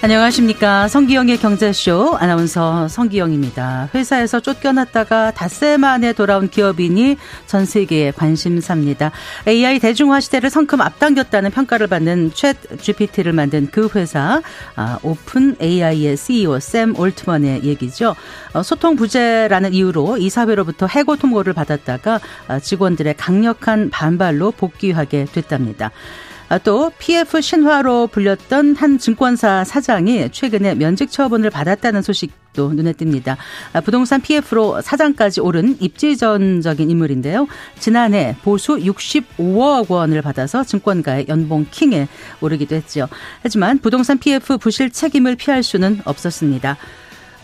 안녕하십니까. 성기영의 경제쇼 아나운서 성기영입니다. 회사에서 쫓겨났다가 닷새 만에 돌아온 기업인이 전 세계의 관심사입니다. AI 대중화 시대를 성큼 앞당겼다는 평가를 받는 챗 GPT를 만든 그 회사, 아, 오픈 AI의 CEO 샘 올트먼의 얘기죠. 어, 소통 부재라는 이유로 이사회로부터 해고 통보를 받았다가 아, 직원들의 강력한 반발로 복귀하게 됐답니다. 아, 또 PF 신화로 불렸던 한 증권사 사장이 최근에 면직 처분을 받았다는 소식도 눈에 띕니다. 아, 부동산 PF로 사장까지 오른 입지전적인 인물인데요. 지난해 보수 65억 원을 받아서 증권가의 연봉 킹에 오르기도 했죠. 하지만 부동산 PF 부실 책임을 피할 수는 없었습니다.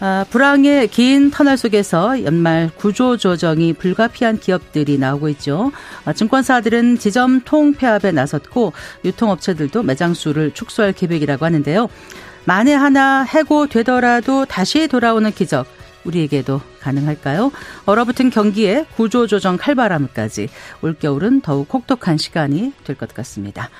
아, 불황의 긴 터널 속에서 연말 구조 조정이 불가피한 기업들이 나오고 있죠. 아, 증권사들은 지점 통폐합에 나섰고 유통업체들도 매장 수를 축소할 계획이라고 하는데요. 만에 하나 해고되더라도 다시 돌아오는 기적 우리에게도 가능할까요? 얼어붙은 경기에 구조조정 칼바람까지 올겨울은 더욱 혹독한 시간이 될 것 같습니다.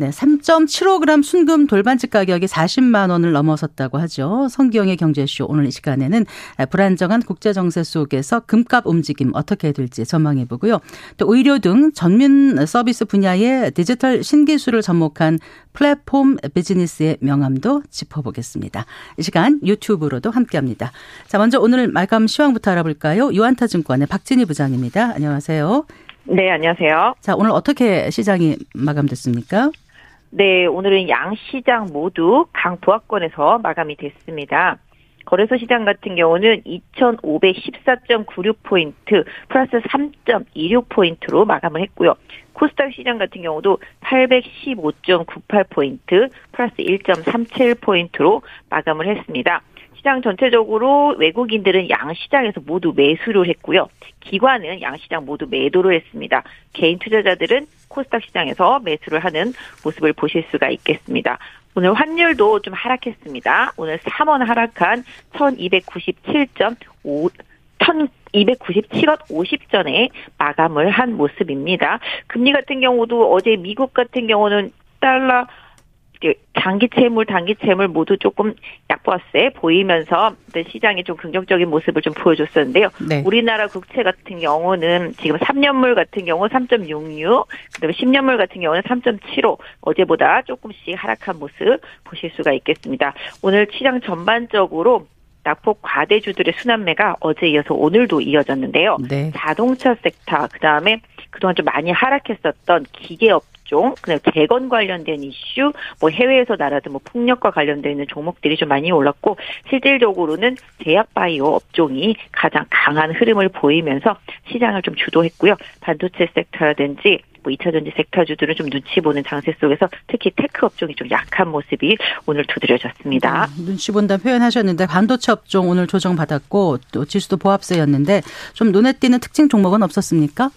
네, 3.75g 순금 돌반지 가격이 40만 원을 넘어섰다고 하죠. 성기영의 경제쇼 오늘 이 시간에는 불안정한 국제 정세 속에서 금값 움직임 어떻게 될지 전망해 보고요. 또 의료 등 전문 서비스 분야의 디지털 신기술을 접목한 플랫폼 비즈니스의 명암도 짚어보겠습니다. 이 시간 유튜브로도 함께합니다. 자, 먼저 오늘 말감 시황부터 알아볼까요? 유한타증권의 박진희 부장입니다. 안녕하세요. 네, 안녕하세요. 자, 오늘 어떻게 시장이 마감됐습니까? 네, 오늘은 양 시장 모두 강보합권에서 마감이 됐습니다. 거래소 시장 같은 경우는 2,514.96포인트 플러스 3.26포인트로 마감을 했고요. 코스닥 시장 같은 경우도 815.98포인트 플러스 1.37포인트로 마감을 했습니다. 시장 전체적으로 외국인들은 양시장에서 모두 매수를 했고요. 기관은 양시장 모두 매도를 했습니다. 개인 투자자들은 코스닥 시장에서 매수를 하는 모습을 보실 수가 있겠습니다. 오늘 환율도 좀 하락했습니다. 오늘 3원 하락한 1297.5 1297원 50전에 마감을 한 모습입니다. 금리 같은 경우도 어제 미국 같은 경우는 달러 장기 채물, 단기 채물 모두 조금 약보합세 보이면서 시장이 좀 긍정적인 모습을 좀 보여줬었는데요. 네. 우리나라 국채 같은 경우는 지금 3년물 같은 경우 3.66, 그다음에 10년물 같은 경우는 3.75 어제보다 조금씩 하락한 모습 보실 수가 있겠습니다. 오늘 시장 전반적으로 낙폭 과대주들의 순환매가 어제 이어서 오늘도 이어졌는데요. 네. 자동차 섹터, 그 다음에 그동안 좀 많이 하락했었던 기계업 업종, 그다음 재건 관련된 이슈, 뭐 해외에서 나라든 뭐 풍력과 관련되어 있는 종목들이 좀 많이 올랐고 실질적으로는 제약 바이오 업종이 가장 강한 흐름을 보이면서 시장을 좀 주도했고요. 반도체 섹터라든지 뭐 2차 전지 섹터주들은 좀 눈치 보는 장세 속에서 특히 테크 업종이 좀 약한 모습이 오늘 두드려졌습니다. 네, 눈치 본다 표현하셨는데 반도체 업종 오늘 조정받았고 또 지수도 보합세였는데 좀 눈에 띄는 특징 종목은 없었습니까?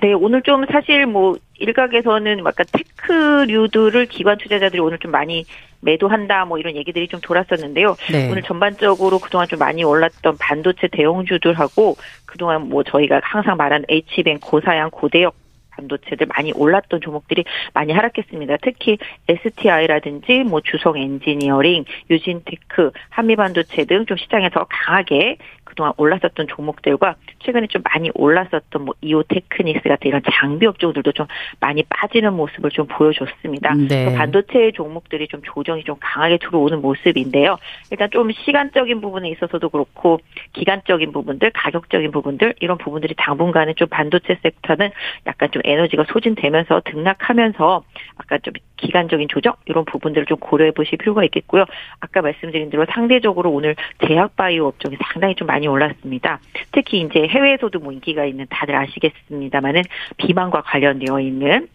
네, 오늘 좀 사실 뭐 일각에서는 약간 테크류들을 기관 투자자들이 오늘 좀 많이 매도한다 뭐 이런 얘기들이 좀 돌았었는데요. 네. 오늘 전반적으로 그동안 좀 많이 올랐던 반도체 대형주들하고 그동안 뭐 저희가 항상 말하는 H뱅 고사양 고대역 반도체들 많이 올랐던 종목들이 많이 하락했습니다. 특히 STI라든지 뭐 주성 엔지니어링, 유진테크, 한미반도체 등 좀 시장에서 강하게 그동안 올랐었던 종목들과 최근에 좀 많이 올랐었던 뭐 이오테크닉스 같은 이런 장비 업 종들도 좀 많이 빠지는 모습을 좀 보여줬습니다. 네. 반도체 종목들이 좀 조정이 좀 강하게 들어오는 모습인데요. 일단 좀 시간적인 부분에 있어서도 그렇고 기간적인 부분들, 가격적인 부분들 이런 부분들이 당분간은 좀 반도체 섹터는 약간 좀 에너지가 소진되면서 등락하면서 아까 좀 기간적인 조정 이런 부분들을 좀 고려해 보실 필요가 있겠고요. 아까 말씀드린 대로 상대적으로 오늘 제약 바이오 업종이 상당히 좀 많이 올랐습니다. 특히 이제 해외에서도 뭐 인기가 있는 다들 아시겠습니다만은 비만과 관련되어 있는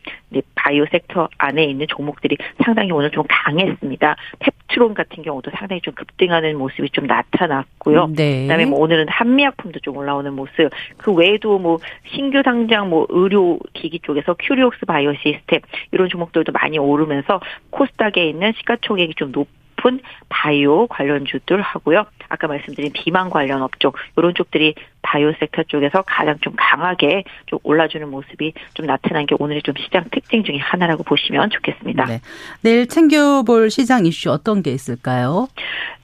바이오 섹터 안에 있는 종목들이 상당히 오늘 좀 강했습니다. 펩트론 같은 경우도 상당히 좀 급등하는 모습이 좀 나타났고요. 네. 그다음에 뭐 오늘은 한미약품도 좀 올라오는 모습. 그 외에도 뭐 신규 상장 뭐 의료 기기 쪽에서 큐리옥스 바이오 시스템 이런 종목들도 많이 오 르면서 코스닥에 있는 시가총액이 좀 높. 바이오 관련주들 하고요. 아까 말씀드린 비만 관련 업종 이런 쪽들이 바이오 섹터 쪽에서 가장 좀 강하게 좀 올라주는 모습이 좀 나타난 게 오늘의 좀 시장 특징 중에 하나라고 보시면 좋겠습니다. 네. 내일 챙겨볼 시장 이슈 어떤 게 있을까요?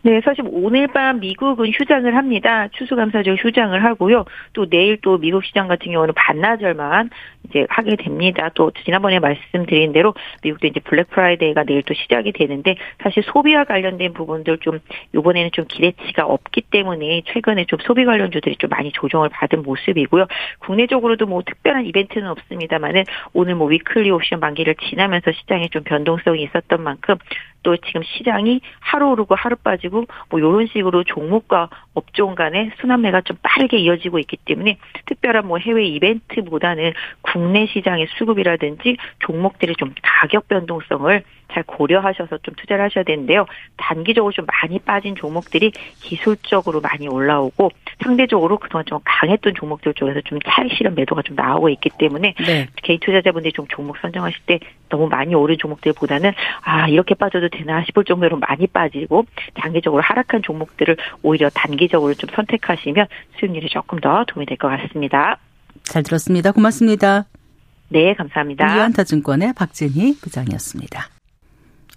네, 사실 오늘 밤 미국은 휴장을 합니다. 추수감사절 휴장을 하고요. 또 내일 또 미국 시장 같은 경우는 반나절만 이제 하게 됩니다. 또 지난번에 말씀드린 대로 미국도 이제 블랙 프라이데이가 내일 또 시작이 되는데 사실 소비와 관련된 부분들 좀 이번에는 좀 기대치가 없기 때문에 최근에 좀 소비 관련주들이 좀 많이 조정을 받은 모습이고요. 국내적으로도 뭐 특별한 이벤트는 없습니다만은 오늘 뭐 weekly 옵션 만기를 지나면서 시장에 좀 변동성이 있었던 만큼 또 지금 시장이 하루 오르고 하루 빠지고 뭐 이런 식으로 종목과 업종 간의 순환매가 좀 빠르게 이어지고 있기 때문에 특별한 뭐 해외 이벤트보다는 국내 시장의 수급이라든지 종목들의 좀 가격 변동성을 잘 고려하셔서 좀 투자를 하셔야 되는데요. 단기적으로 좀 많이 빠진 종목들이 기술적으로 많이 올라오고 상대적으로 그동안 좀 강했던 종목들 쪽에서 좀 차익 실현 매도가 좀 나오고 있기 때문에 네. 개인 투자자분들이 좀 종목 선정하실 때 너무 많이 오른 종목들보다는 아 이렇게 빠져도 되나 싶을 정도로 많이 빠지고 장기적으로 하락한 종목들을 오히려 단기적으로 좀 선택하시면 수익률이 조금 더 도움이 될 것 같습니다. 잘 들었습니다. 고맙습니다. 네, 감사합니다. 유안타증권의 박진희 부장이었습니다.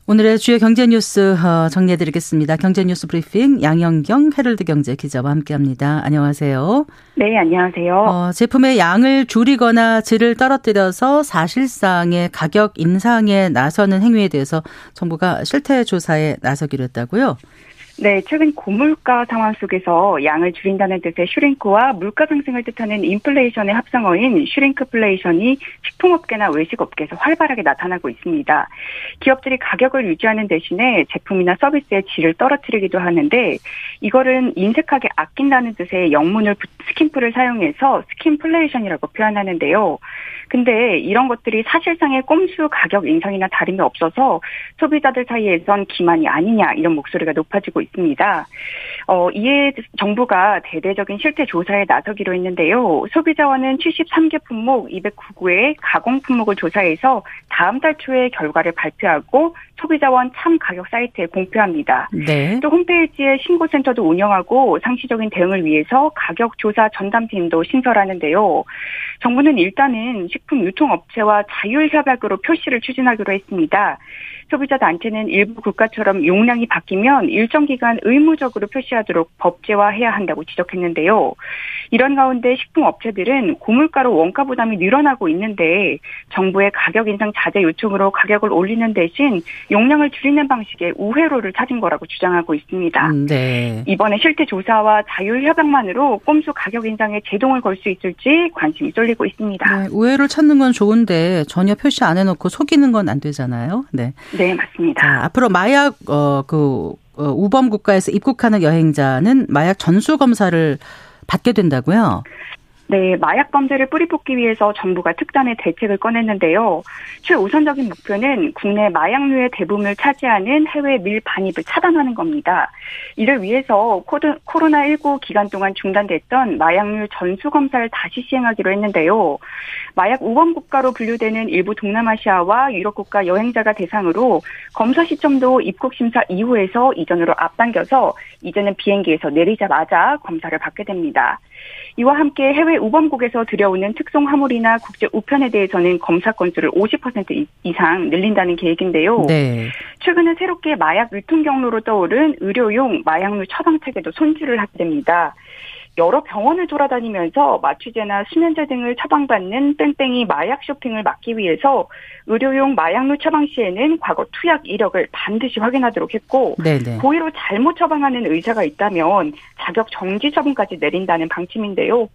오늘의 주요 경제 뉴스 어, 정리해 드리겠습니다. 경제 뉴스 브리핑 양영경 헤럴드 경제 기자와 함께합니다. 안녕하세요. 네, 안녕하세요. 어, 제품의 양을 줄이거나 질을 떨어뜨려서 사실상의 가격 인상에 나서는 행위에 대해서 정부가 실태 조사에 나서기로 했다고요? 네, 최근 고물가 상황 속에서 양을 줄인다는 뜻의 shrink와 물가 상승을 뜻하는 인플레이션의 합성어인 shrinkflation이 식품업계나 외식업계에서 활발하게 나타나고 있습니다. 기업들이 가격을 유지하는 대신에 제품이나 서비스의 질을 떨어뜨리기도 하는데 이거는 인색하게 아낀다는 뜻의 영문을 skimp를 사용해서 skimpflation이라고 표현하는데요. 근데 이런 것들이 사실상의 꼼수 가격 인상이나 다름이 없어서 소비자들 사이에선 기만이 아니냐 이런 목소리가 높아지고 있습니다. 어, 이에 정부가 대대적인 실태 조사에 나서기로 했는데요. 소비자원은 73개 품목 209구의 가공 품목을 조사해서 다음 달 초에 결과를 발표하고 소비자원 참 가격 사이트에 공표합니다. 네. 또 홈페이지에 신고센터 도 운영하고 상시적인 대응을 위해서 가격 조사 전담팀도 신설하는데요. 정부는 일단은 식품 유통업체와 자율 협약으로 표시를 추진하기로 했습니다. 소비자 단체는 일부 국가처럼 용량이 바뀌면 일정 기간 의무적으로 표시하도록 법제화해야 한다고 지적했는데요. 이런 가운데 식품 업체들은 고물가로 원가 부담이 늘어나고 있는데 정부의 가격 인상 자제 요청으로 가격을 올리는 대신 용량을 줄이는 방식의 우회로를 찾은 거라고 주장하고 있습니다. 음, 네. 이번에 실태 조사와 자율 협약만으로 꼼수 가격 인상에 제동을 걸 수 있을지 관심이 쏠리고 있습니다. 네, 우회를 찾는 건 좋은데 전혀 표시 안 해놓고 속이는 건 안 되잖아요. 네. 네, 맞습니다. 자, 앞으로 마약 어 그 어, 우범 국가에서 입국하는 여행자는 마약 전수 검사를 받게 된다고요? 네, 마약 범죄를 뿌리 뽑기 위해서 정부가 특단의 대책을 꺼냈는데요. 최우선적인 목표는 국내 마약류의 대부분을 차지하는 해외 밀 반입을 차단하는 겁니다. 이를 위해서 코로나19 기간 동안 중단됐던 마약류 전수 검사를 다시 시행하기로 했는데요. 마약 우범 국가로 분류되는 일부 동남아시아와 유럽 국가 여행자가 대상으로 검사 시점도 입국 심사 이후에서 이전으로 앞당겨서 이제는 비행기에서 내리자마자 검사를 받게 됩니다. 이와 함께 해외 우범국에서 들여오는 특송 화물이나 국제 우편에 대해서는 검사 건수를 50% 이상 늘린다는 계획인데요. 네. 최근에 새롭게 마약 유통 경로로 떠오른 의료용 마약류 처방 체계도 손질을 하게 됩니다. 여러 병원을 돌아다니면서 마취제나 수면제 등을 처방받는 뺑뺑이 마약 쇼핑을 막기 위해서 의료용 마약류 처방 시에는 과거 투약 이력을 반드시 확인하도록 했고 네네. 고의로 잘못 처방하는 의사가 있다면 자격 정지 처분까지 내린다는 방침인데요.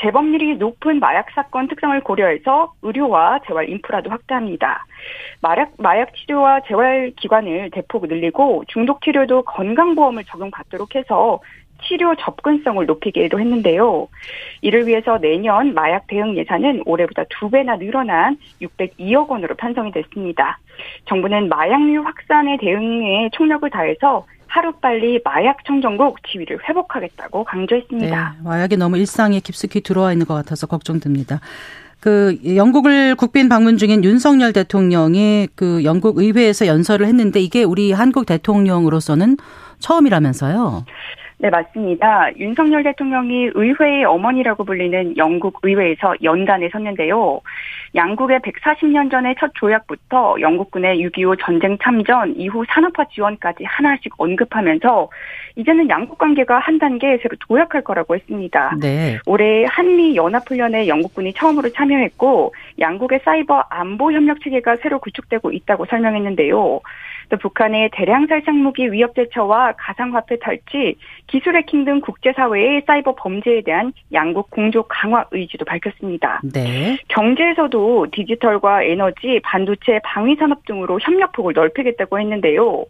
재범률이 높은 마약 사건 특성을 고려해서 의료와 재활 인프라도 확대합니다. 마약, 마약 치료와 재활 기관을 대폭 늘리고 중독 치료도 건강보험을 적용받도록 해서 치료 접근성을 높이기로 했는데요. 이를 위해서 내년 마약 대응 예산은 올해보다 두 배나 늘어난 602억 원으로 편성이 됐습니다. 정부는 마약류 확산에 대응에 총력을 다해서 하루빨리 마약 청정국 지위를 회복하겠다고 강조했습니다. 네, 마약이 너무 일상에 깊숙이 들어와 있는 것 같아서 걱정됩니다. 그 영국을 국빈 방문 중인 윤석열 대통령이 그 영국 의회에서 연설을 했는데 이게 우리 한국 대통령으로서는 처음이라면서요. 네, 맞습니다. 윤석열 대통령이 의회의 어머니라고 불리는 영국 의회에서 연단에 섰는데요. 양국의 140년 전의 첫 조약부터 영국군의 6.25 전쟁 참전 이후 산업화 지원까지 하나씩 언급하면서 이제는 양국 관계가 한 단계 새로 도약할 거라고 했습니다. 네. 올해 한미 연합훈련에 영국군이 처음으로 참여했고 양국의 사이버 안보 협력 체계가 새로 구축되고 있다고 설명했는데요. 또 북한의 대량 살상무기 위협 대처와 가상화폐 탈취, 기술 해킹 등 국제사회의 사이버 범죄에 대한 양국 공조 강화 의지도 밝혔습니다. 네. 경제에서도 디지털과 에너지, 반도체, 방위산업 등으로 협력폭을 넓히겠다고 했는데요.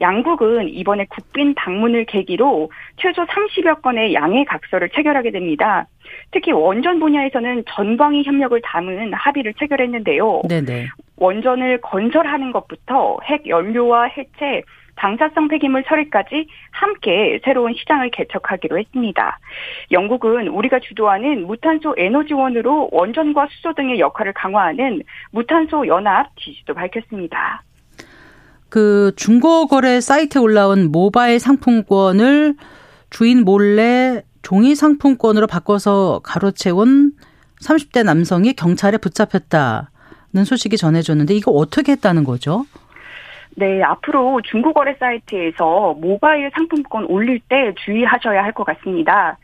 양국은 이번에 국빈 방문을 계기로 최소 30여 건의 양해 각서를 체결하게 됩니다. 특히 원전 분야에서는 전방위 협력을 담은 합의를 체결했는데요. 네네. 원전을 건설하는 것부터 핵 연료와 해체, 방사성 폐기물 처리까지 함께 새로운 시장을 개척하기로 했습니다. 영국은 우리가 주도하는 무탄소 에너지원으로 원전과 수소 등의 역할을 강화하는 무탄소 연합 지지도 밝혔습니다. 그 중고 거래 사이트에 올라온 모바일 상품권을 주인 몰래 종이 상품권으로 바꿔서 가로채운 30대 남성이 경찰에 붙잡혔다 는 소식이 전해졌는데 이거 어떻게 했다는 거죠? 네, 앞으로 중고거래 사이트에서 모바일 상품권 올릴 때 주의하셔야 할 것 같습니다.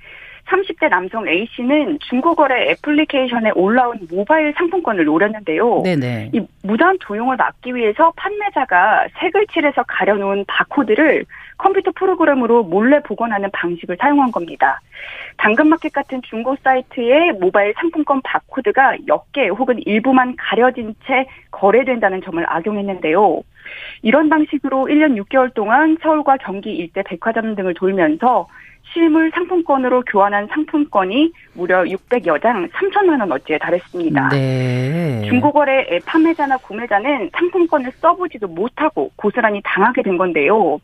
30대 남성 A씨는 중고거래 애플리케이션에 올라온 모바일 상품권을 노렸는데요. 네네. 이 무단 도용을 막기 위해서 판매자가 색을 칠해서 가려놓은 바코드를 컴퓨터 프로그램으로 몰래 복원하는 방식을 사용한 겁니다. 당근마켓 같은 중고 사이트의 모바일 상품권 바코드가 몇 개 혹은 일부만 가려진 채 거래된다는 점을 악용했는데요. 이런 방식으로 1년 6개월 동안 서울과 경기 일대 백화점 등을 돌면서 실물 상품권으로 교환한 상품권이 무려 600여 장 3천만 원어치에 달했습니다. 네. 중고거래 앱 판매자나 구매자는 상품권을 써보지도 못하고 고스란히 당하게 된 건데요.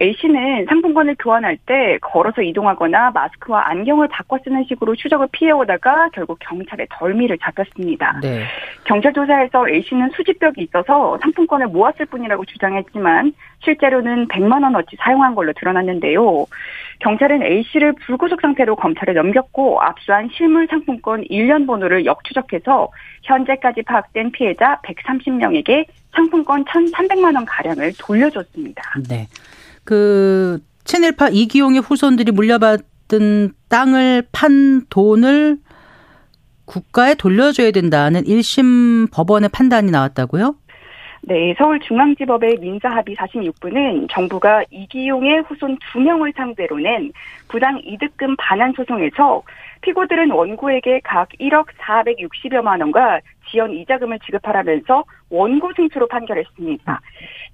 A씨는 상품권을 교환할 때 걸어서 이동하거나 마스크와 안경을 바꿔 쓰는 식으로 추적을 피해오다가 결국 경찰에 덜미를 잡혔습니다. 네. 경찰 조사에서 A씨는 수집벽이 있어서 상품권을 모았을 뿐이라고 주장했지만 실제로는 100만 원어치 사용한 걸로 드러났는데요. 경찰은 A씨를 불구속 상태로 검찰에 넘겼고 압수한 실물 상품권 1년 번호를 역추적해서 현재까지 파악된 피해자 130명에게 상품권 1,300만 원 가량을 돌려줬습니다. 네. 그 채널파 이기용의 후손들이 물려받은 땅을 판 돈을 국가에 돌려줘야 된다는 1심 법원의 판단이 나왔다고요? 네, 서울중앙지법의 민사합의 46부는 정부가 이기용의 후손 2명을 상대로 낸 부당 이득금 반환 소송에서 피고들은 원고에게 각 1억 460여만 원과 지연 이자금을 지급하라면서 원고 승수로 판결했습니다.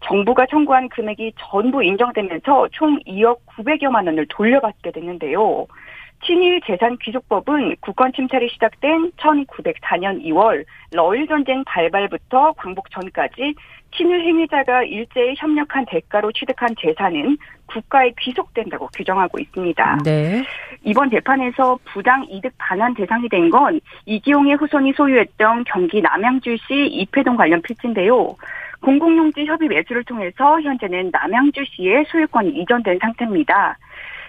정부가 청구한 금액이 전부 인정되면서 총 2억 900여만 원을 돌려받게 됐는데요. 친일 재산 귀속법은 국권 침탈이 시작된 1904년 2월 러일 전쟁 발발부터 광복 전까지 친일 행위자가 일제에 협력한 대가로 취득한 재산은 국가에 귀속된다고 규정하고 있습니다. 네. 이번 재판에서 부당 이득 반환 대상이 된 건 이기용의 후손이 소유했던 경기 남양주시 이패동 관련 필지인데요. 공공용지 협의 매수를 통해서 현재는 남양주시의 소유권이 이전된 상태입니다.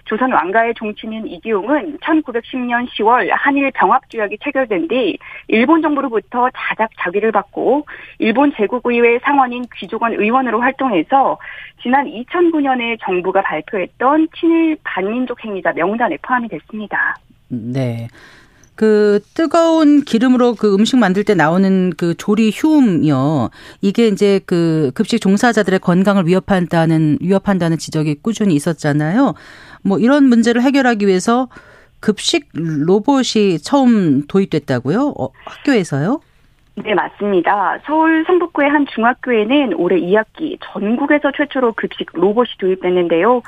조선 왕가의 종친인 이기용은 1910년 10월 한일 병합조약이 체결된 뒤 일본 정부로부터 자작 자기를 받고 일본 제국의회 상원인 귀족원 의원으로 활동해서 지난 2009년에 정부가 발표했던 친일 반민족 행위자 명단에 포함이 됐습니다. 네. 그 뜨거운 기름으로 그 음식 만들 때 나오는 그 조리 휴음이요. 이게 이제 그 급식 종사자들의 건강을 위협한다는 위협한다는 지적이 꾸준히 있었잖아요. 뭐 이런 문제를 해결하기 위해서 급식 로봇이 처음 도입됐다고요? 어, 학교에서요? 네, 맞습니다. 서울 성북구의 한 중학교에는 올해 2학기 전국에서 최초로 급식 로봇이 도입됐는데요.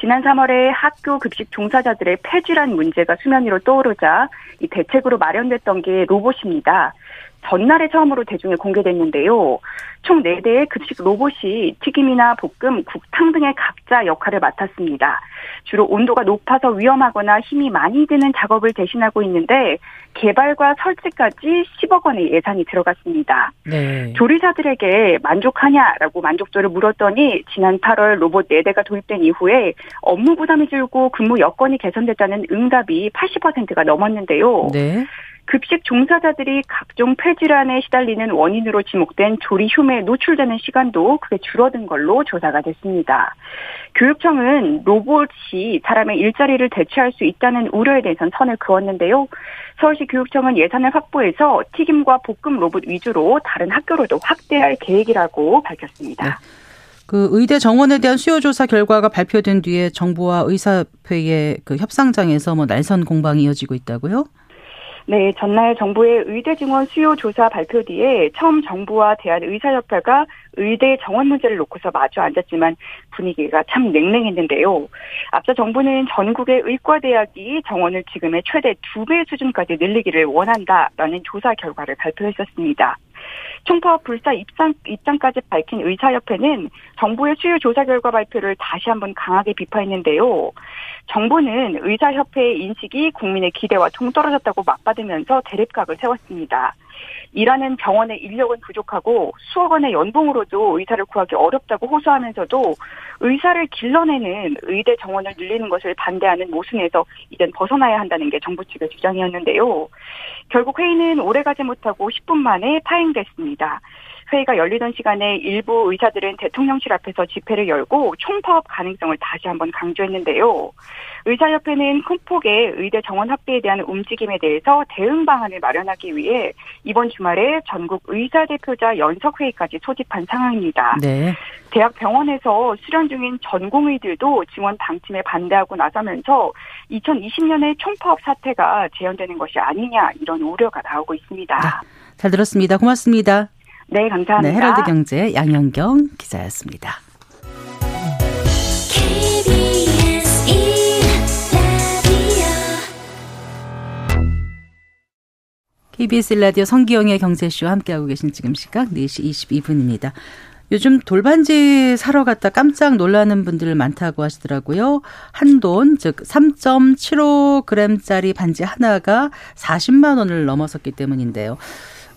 지난 3월에 학교 급식 종사자들의 폐질환 문제가 수면 위로 떠오르자 이 대책으로 마련됐던 게 로봇입니다. 전날에 처음으로 대중에 공개됐는데요. 총 4대의 급식 로봇이 튀김이나 볶음, 국탕 등의 각자 역할을 맡았습니다. 주로 온도가 높아서 위험하거나 힘이 많이 드는 작업을 대신하고 있는데 개발과 설치까지 10억 원의 예산이 들어갔습니다. 네. 조리사들에게 만족하냐라고 만족도를 물었더니 지난 8월 로봇 4대가 도입된 이후에 업무 부담이 줄고 근무 여건이 개선됐다는 응답이 80%가 넘었는데요. 네. 급식 종사자들이 각종 폐질환에 시달리는 원인으로 지목된 조리 흉에 노출되는 시간도 크게 줄어든 걸로 조사가 됐습니다. 교육청은 로봇이 사람의 일자리를 대체할 수 있다는 우려에 대해선 선을 그었는데요. 서울시 교육청은 예산을 확보해서 튀김과 볶음 로봇 위주로 다른 학교로도 확대할 계획이라고 밝혔습니다. 네. 그 의대 정원에 대한 수요 조사 결과가 발표된 뒤에 정부와 의사협회의 그 협상장에서 뭐 날선 공방이 이어지고 있다고요? 네, 전날 정부의 의대 증원 수요 조사 발표 뒤에 처음 정부와 대한의사협회가 의대 정원 문제를 놓고서 마주 앉았지만 분위기가 참 냉랭했는데요. 앞서 정부는 전국의 의과대학이 정원을 지금의 최대 두배 수준까지 늘리기를 원한다라는 조사 결과를 발표했었습니다. 총파업 불사 입장, 입장까지 밝힌 의사협회는 정부의 수요 조사 결과 발표를 다시 한번 강하게 비판했는데요. 정부는 의사협회의 인식이 국민의 기대와 동떨어졌다고 맞받으면서 대립각을 세웠습니다. 일하는 병원의 인력은 부족하고 수억 원의 연봉으로도 의사를 구하기 어렵다고 호소하면서도 의사를 길러내는 의대 정원을 늘리는 것을 반대하는 모순에서 이젠 벗어나야 한다는 게 정부 측의 주장이었는데요. 결국 회의는 오래 가지 못하고 10분 만에 파행됐습니다. 회의가 열리던 시간에 일부 의사들은 대통령실 앞에서 집회를 열고 총파업 가능성을 다시 한번 강조했는데요. 의사협회는 큰 폭의 의대 정원 확대에 대한 움직임에 대해서 대응 방안을 마련하기 위해 이번 주말에 전국 의사 대표자 연석 회의까지 소집한 상황입니다. 네. 대학 병원에서 수련 중인 전공의들도 지원 방침에 반대하고 나서면서 2020년에 총파업 사태가 재현되는 것이 아니냐 이런 우려가 나오고 있습니다. 네. 잘 들었습니다. 고맙습니다. 네, 감사합니다. 네, 헤럴드 경제 양현경 기자였습니다. KBS 라디오 성기영의 경제쇼 함께하고 계신 지금 시각 4시 22분입니다. 요즘 돌반지 사러 갔다 깜짝 놀라는 분들 많다고 하시더라고요. 한 돈, 즉 3.75g짜리 반지 하나가 40만 원을 넘어섰기 때문인데요.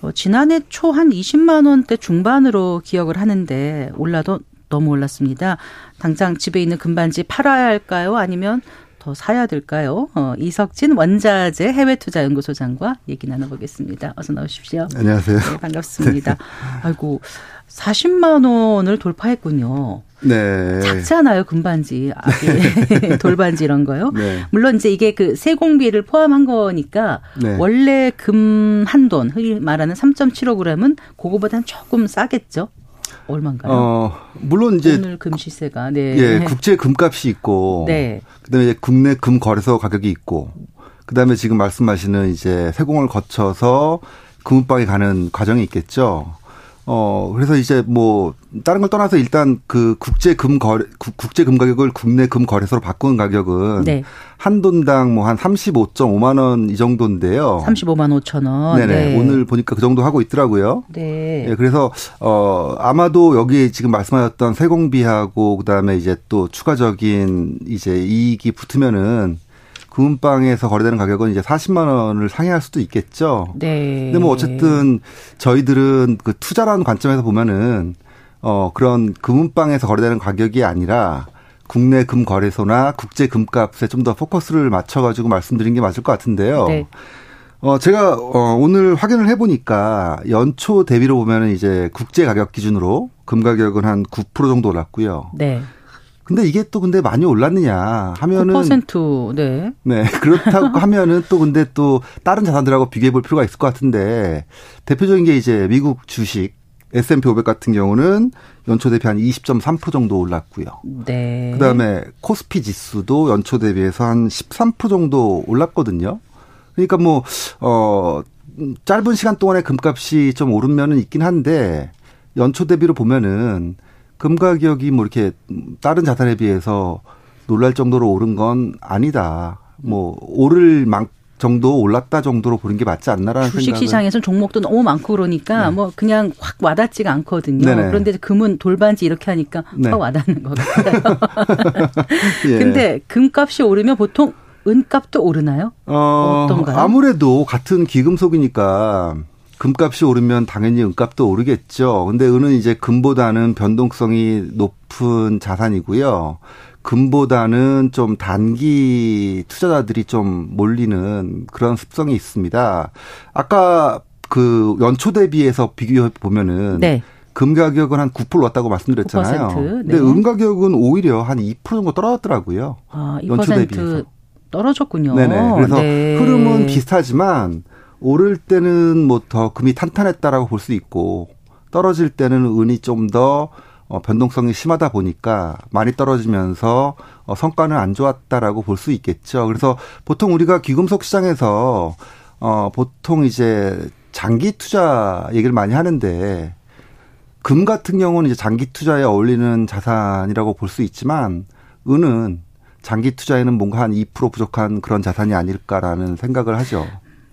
어, 지난해 초 한 20만 원대 중반으로 기억을 하는데 올라도 너무 올랐습니다. 당장 집에 있는 금반지 팔아야 할까요? 아니면 더 사야 될까요? 어, 이석진 원자재 해외투자연구소장과 얘기 나눠보겠습니다. 어서 나오십시오. 안녕하세요. 네, 반갑습니다. 네. 아이고 40만 원을 돌파했군요. 네. 작잖아요, 금반지, 아기 돌반지 이런 거요. 네. 물론 이제 이게 그 세공비를 포함한 거니까 네. 원래 금 한 돈, 흔히 말하는 3.75g은 그거보다는 조금 싸겠죠. 얼마인가요? 어, 물론 이제 오늘 금 시세가 네. 예, 국제 금값이 있고 네. 그다음에 이제 국내 금 거래소 가격이 있고 그다음에 지금 말씀하시는 이제 세공을 거쳐서 금은방에 가는 과정이 있겠죠. 어, 그래서 이제 뭐, 다른 걸 떠나서 일단 그 국제 금 거래, 국제 금 가격을 국내 금 거래소로 바꾸는 가격은 네. 한 돈당 뭐 한 35.5만 원 이 정도인데요. 35만 5천 원. 네네. 네. 오늘 보니까 그 정도 하고 있더라고요. 네. 네. 그래서 어 아마도 여기 지금 말씀하셨던 세공비하고 그 다음에 이제 또 추가적인 이제 이익이 붙으면은 금은방에서 거래되는 가격은 이제 40만 원을 상회할 수도 있겠죠. 네. 근데 뭐 어쨌든 저희들은 그 투자라는 관점에서 보면은 어 그런 금은방에서 거래되는 가격이 아니라 국내 금 거래소나 국제 금값에 좀 더 포커스를 맞춰 가지고 말씀드린 게 맞을 것 같은데요. 네. 어 제가 어 오늘 확인을 해 보니까 연초 대비로 보면은 이제 국제 가격 기준으로 금 가격은 한 9% 정도 올랐고요. 네. 근데 이게 또 근데 많이 올랐느냐 하면은 9% 네. 네. 그렇다고 하면은 또 근데 또 다른 자산들하고 비교해 볼 필요가 있을 것 같은데 대표적인 게 이제 미국 주식 S&P 500 같은 경우는 연초 대비 한 20.3% 정도 올랐고요. 네. 그다음에 코스피 지수도 연초 대비해서 한 13% 정도 올랐거든요. 그러니까 뭐 어 짧은 시간 동안에 금값이 좀 오른 면은 있긴 한데 연초 대비로 보면은 금 가격이 뭐 이렇게 다른 자산에 비해서 놀랄 정도로 오른 건 아니다. 뭐 오를 만 정도 올랐다 정도로 보는 게 맞지 않나라는 주식 생각은. 시장에서는 종목도 너무 많고 그러니까 네. 뭐 그냥 확 와닿지가 않거든요. 네네. 그런데 금은 돌반지 이렇게 하니까 네. 확 와닿는 것 같아요. 예. 근데 금값이 오르면 보통 은값도 오르나요? 어, 어떤가요? 아무래도 같은 귀금속이니까 금값이 오르면 당연히 은값도 오르겠죠. 근데 은은 이제 금보다는 변동성이 높은 자산이고요. 금보다는 좀 단기 투자자들이 좀 몰리는 그런 습성이 있습니다. 아까 그 연초 대비해서 비교해 보면은 네. 금 가격은 한 9% 왔다고 말씀드렸잖아요. 9%? 근데 네. 은 가격은 오히려 한 2% 정도 떨어졌더라고요. 아, 연초 대비해서. 떨어졌군요. 네네. 그래서 네. 흐름은 비슷하지만 오를 때는 뭐 더 금이 탄탄했다라고 볼 수 있고 떨어질 때는 은이 좀더 어, 변동성이 심하다 보니까 많이 떨어지면서 어, 성과는 안 좋았다라고 볼 수 있겠죠. 그래서 보통 우리가 귀금속 시장에서 어, 보통 이제 장기 투자 얘기를 많이 하는데 금 같은 경우는 이제 장기 투자에 어울리는 자산이라고 볼 수 있지만 은은 장기 투자에는 뭔가 한 2% 부족한 그런 자산이 아닐까라는 생각을 하죠.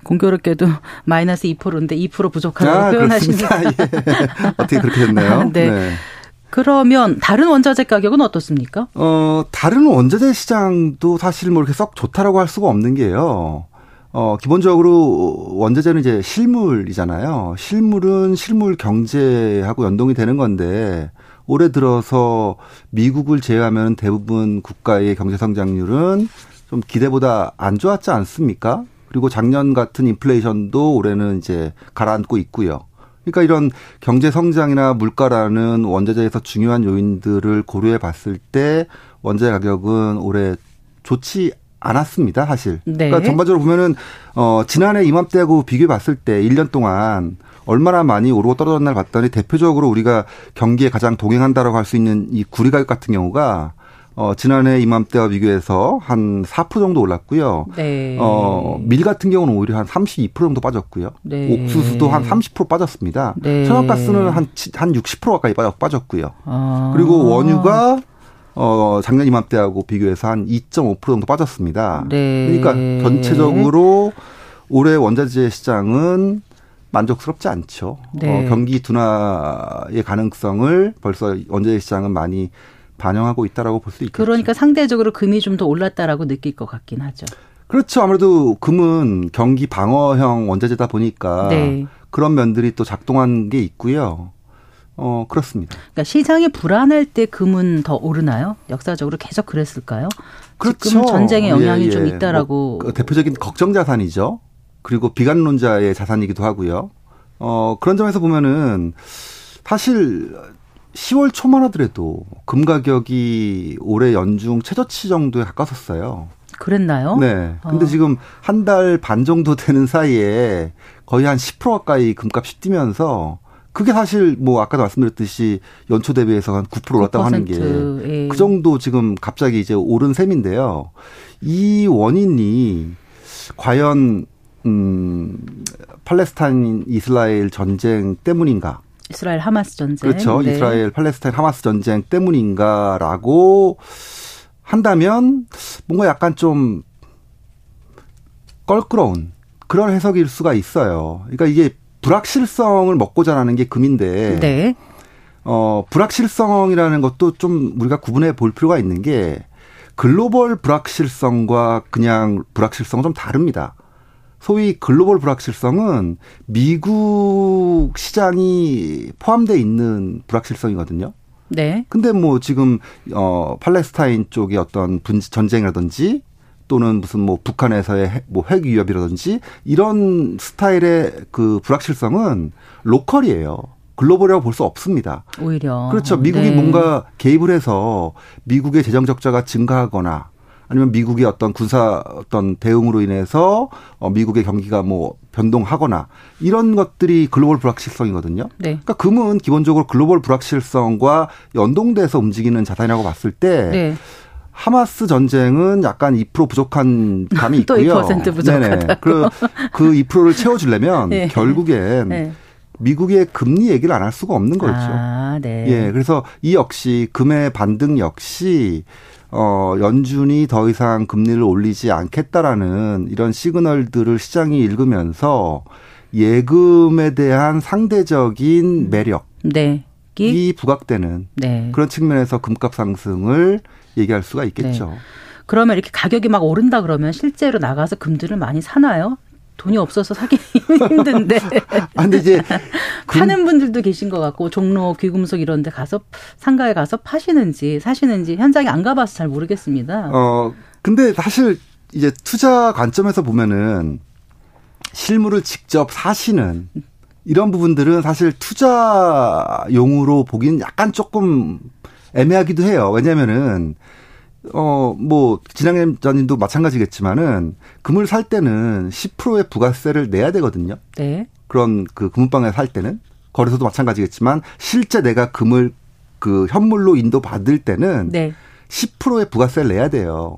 공교롭게도 마이너스 2%인데 2% 부족하다고 아, 표현하시는. 예. 어떻게 그렇게 됐나요? 네. 네. 그러면 다른 원자재 가격은 어떻습니까? 어, 다른 원자재 시장도 사실 뭐 이렇게 썩 좋다라고 할 수가 없는 게요. 어, 기본적으로 원자재는 이제 실물이잖아요. 실물은 실물 경제하고 연동이 되는 건데 올해 들어서 미국을 제외하면 대부분 국가의 경제 성장률은 좀 기대보다 안 좋았지 않습니까? 그리고 작년 같은 인플레이션도 올해는 이제 가라앉고 있고요. 그러니까 이런 경제 성장이나 물가라는 원자재에서 중요한 요인들을 고려해 봤을 때 원자재 가격은 올해 좋지 않았습니다, 사실. 네. 그러니까 전반적으로 보면은 어 지난해 이맘때하고 비교해 봤을 때 1년 동안 얼마나 많이 오르고 떨어졌나 봤더니 대표적으로 우리가 경기에 가장 동행한다라고 할 수 있는 이 구리 가격 같은 경우가 어, 지난해 이맘때와 비교해서 한 4% 정도 올랐고요. 네. 어, 밀 같은 경우는 오히려 한 32% 정도 빠졌고요. 네. 옥수수도 한 30% 빠졌습니다. 네. 천연가스는 한, 한 60% 가까이 빠졌고요. 아. 그리고 원유가 어, 작년 이맘때하고 비교해서 한 2.5% 정도 빠졌습니다. 네. 그러니까 전체적으로 올해 원자재 시장은 만족스럽지 않죠. 네. 어, 경기 둔화의 가능성을 벌써 원자재 시장은 많이 반영하고 있다라고 볼 수 있겠죠. 그러니까 상대적으로 금이 좀 더 올랐다라고 느낄 것 같긴 하죠. 그렇죠. 아무래도 금은 경기 방어형 원자재다 보니까 네. 그런 면들이 또 작동한 게 있고요. 어, 그렇습니다. 그러니까 시장이 불안할 때 금은 더 오르나요? 역사적으로 계속 그랬을까요? 그렇죠. 지금 전쟁의 영향이 예, 예. 좀 있다라고. 뭐 대표적인 걱정 자산이죠. 그리고 비관론자의 자산이기도 하고요. 어, 그런 점에서 보면은 사실 10월 초만 하더라도 금 가격이 올해 연중 최저치 정도에 가까웠어요. 그랬나요? 네. 근데 어. 지금 한 달 반 정도 되는 사이에 거의 한 10% 가까이 금값이 뛰면서 그게 사실 뭐 아까도 말씀드렸듯이 연초 대비해서 한 9% 올랐다고 하는 게그 예. 정도 지금 갑자기 이제 오른 셈인데요. 이 원인이 과연 음 팔레스타인 이스라엘 전쟁 때문인가? 이스라엘 하마스 전쟁. 그렇죠. 네. 이스라엘 팔레스타인 하마스 전쟁 때문인가라고 한다면 뭔가 약간 좀 껄끄러운 그런 해석일 수가 있어요. 그러니까 이게 불확실성을 먹고 자라는 게 금인데 네. 어, 불확실성이라는 것도 좀 우리가 구분해 볼 필요가 있는 게 글로벌 불확실성과 그냥 불확실성은 좀 다릅니다. 소위 글로벌 불확실성은 미국 시장이 포함되어 있는 불확실성이거든요. 네. 근데 뭐 지금 어 팔레스타인 쪽의 어떤 분 전쟁이라든지 또는 무슨 뭐 북한에서의 뭐핵 위협이라든지 이런 스타일의 그 불확실성은 로컬이에요. 글로벌이라고 볼 수 없습니다. 오히려 그렇죠. 미국이 네. 뭔가 개입을 해서 미국의 재정 적자가 증가하거나 아니면 미국의 어떤 군사 어떤 대응으로 인해서 어 미국의 경기가 뭐 변동하거나 이런 것들이 글로벌 불확실성이거든요. 네. 그러니까 금은 기본적으로 글로벌 불확실성과 연동돼서 움직이는 자산이라고 봤을 때 네. 하마스 전쟁은 약간 2% 부족한 감이 있고요. 또2% 부족하다. 그, 그 2%를 채워주려면 네. 결국엔 네. 미국의 금리 얘기를 안 할 수가 없는 거죠. 아, 네. 예, 그래서 이 역시 금의 반등 역시 어, 연준이 더 이상 금리를 올리지 않겠다라는 이런 시그널들을 시장이 읽으면서 예금에 대한 상대적인 매력. 네. 이 부각되는 네. 그런 측면에서 금값 상승을 얘기할 수가 있겠죠. 네. 그러면 이렇게 가격이 막 오른다 그러면 실제로 나가서 금들을 많이 사나요? 돈이 없어서 사기 힘든데. 아, 근데 이제 파는 분들도 계신 것 같고 종로 귀금속 이런 데 가서 상가에 가서 파시는지 사시는지 현장에 안 가봐서 잘 모르겠습니다. 어, 근데 사실 이제 투자 관점에서 보면은 실물을 직접 사시는 이런 부분들은 사실 투자용으로 보기는 약간 조금 애매하기도 해요. 왜냐면은 어, 뭐, 진양님 전님도 마찬가지겠지만은, 금을 살 때는 10%의 부가세를 내야 되거든요. 네. 그런 그 금은방에 살 때는. 거래소도 마찬가지겠지만, 실제 내가 금을 그 현물로 인도 받을 때는 네. 10%의 부가세를 내야 돼요.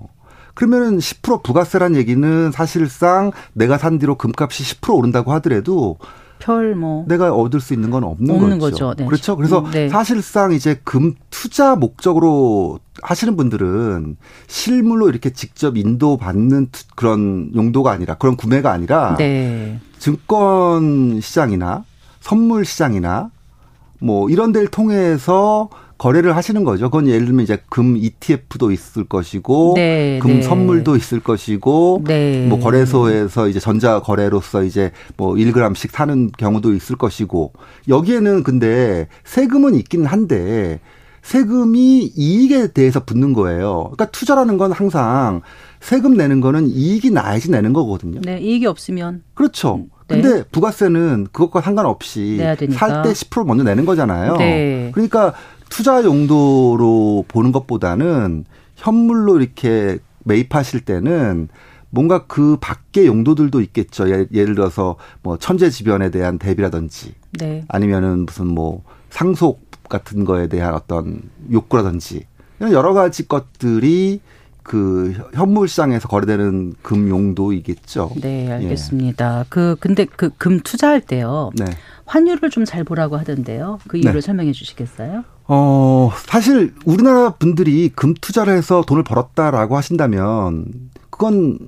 그러면은 10% 부가세란 얘기는 사실상 내가 산 뒤로 금값이 10% 오른다고 하더라도 별 뭐. 내가 얻을 수 있는 건 없는, 없는 거죠. 거죠. 네. 그렇죠. 그래서 음, 네. 사실상 이제 금 투자 목적으로 하시는 분들은 실물로 이렇게 직접 인도받는 그런 용도가 아니라 그런 구매가 아니라 네. 증권 시장이나 선물 시장이나 뭐 이런 데를 통해서 거래를 하시는 거죠. 그건 예를 들면 이제 금 ETF도 있을 것이고 네, 금 네. 선물도 있을 것이고 네. 뭐 거래소에서 이제 전자 거래로서 이제 뭐 1g씩 사는 경우도 있을 것이고 여기에는 근데 세금은 있긴 한데 세금이 이익에 대해서 붙는 거예요. 그러니까 투자라는 건 항상 세금 내는 거는 이익이 나야지 내는 거거든요. 네, 이익이 없으면 그렇죠. 음, 네. 근데 부가세는 그것과 상관없이 살 때 10% 먼저 내는 거잖아요. 네. 그러니까 투자 용도로 보는 것보다는 현물로 이렇게 매입하실 때는 뭔가 그 밖의 용도들도 있겠죠. 예를 들어서 뭐 천재지변에 대한 대비라든지 네. 아니면은 무슨 뭐 상속 같은 거에 대한 어떤 욕구라든지 이런 여러 가지 것들이 그 현물 시장에서 거래되는 금 용도이겠죠. 네, 알겠습니다. 예. 그 근데 그 금 투자할 때요. 네. 환율을 좀 잘 보라고 하던데요. 그 이유를 네. 설명해 주시겠어요? 어, 사실 우리나라 분들이 금 투자를 해서 돈을 벌었다라고 하신다면 그건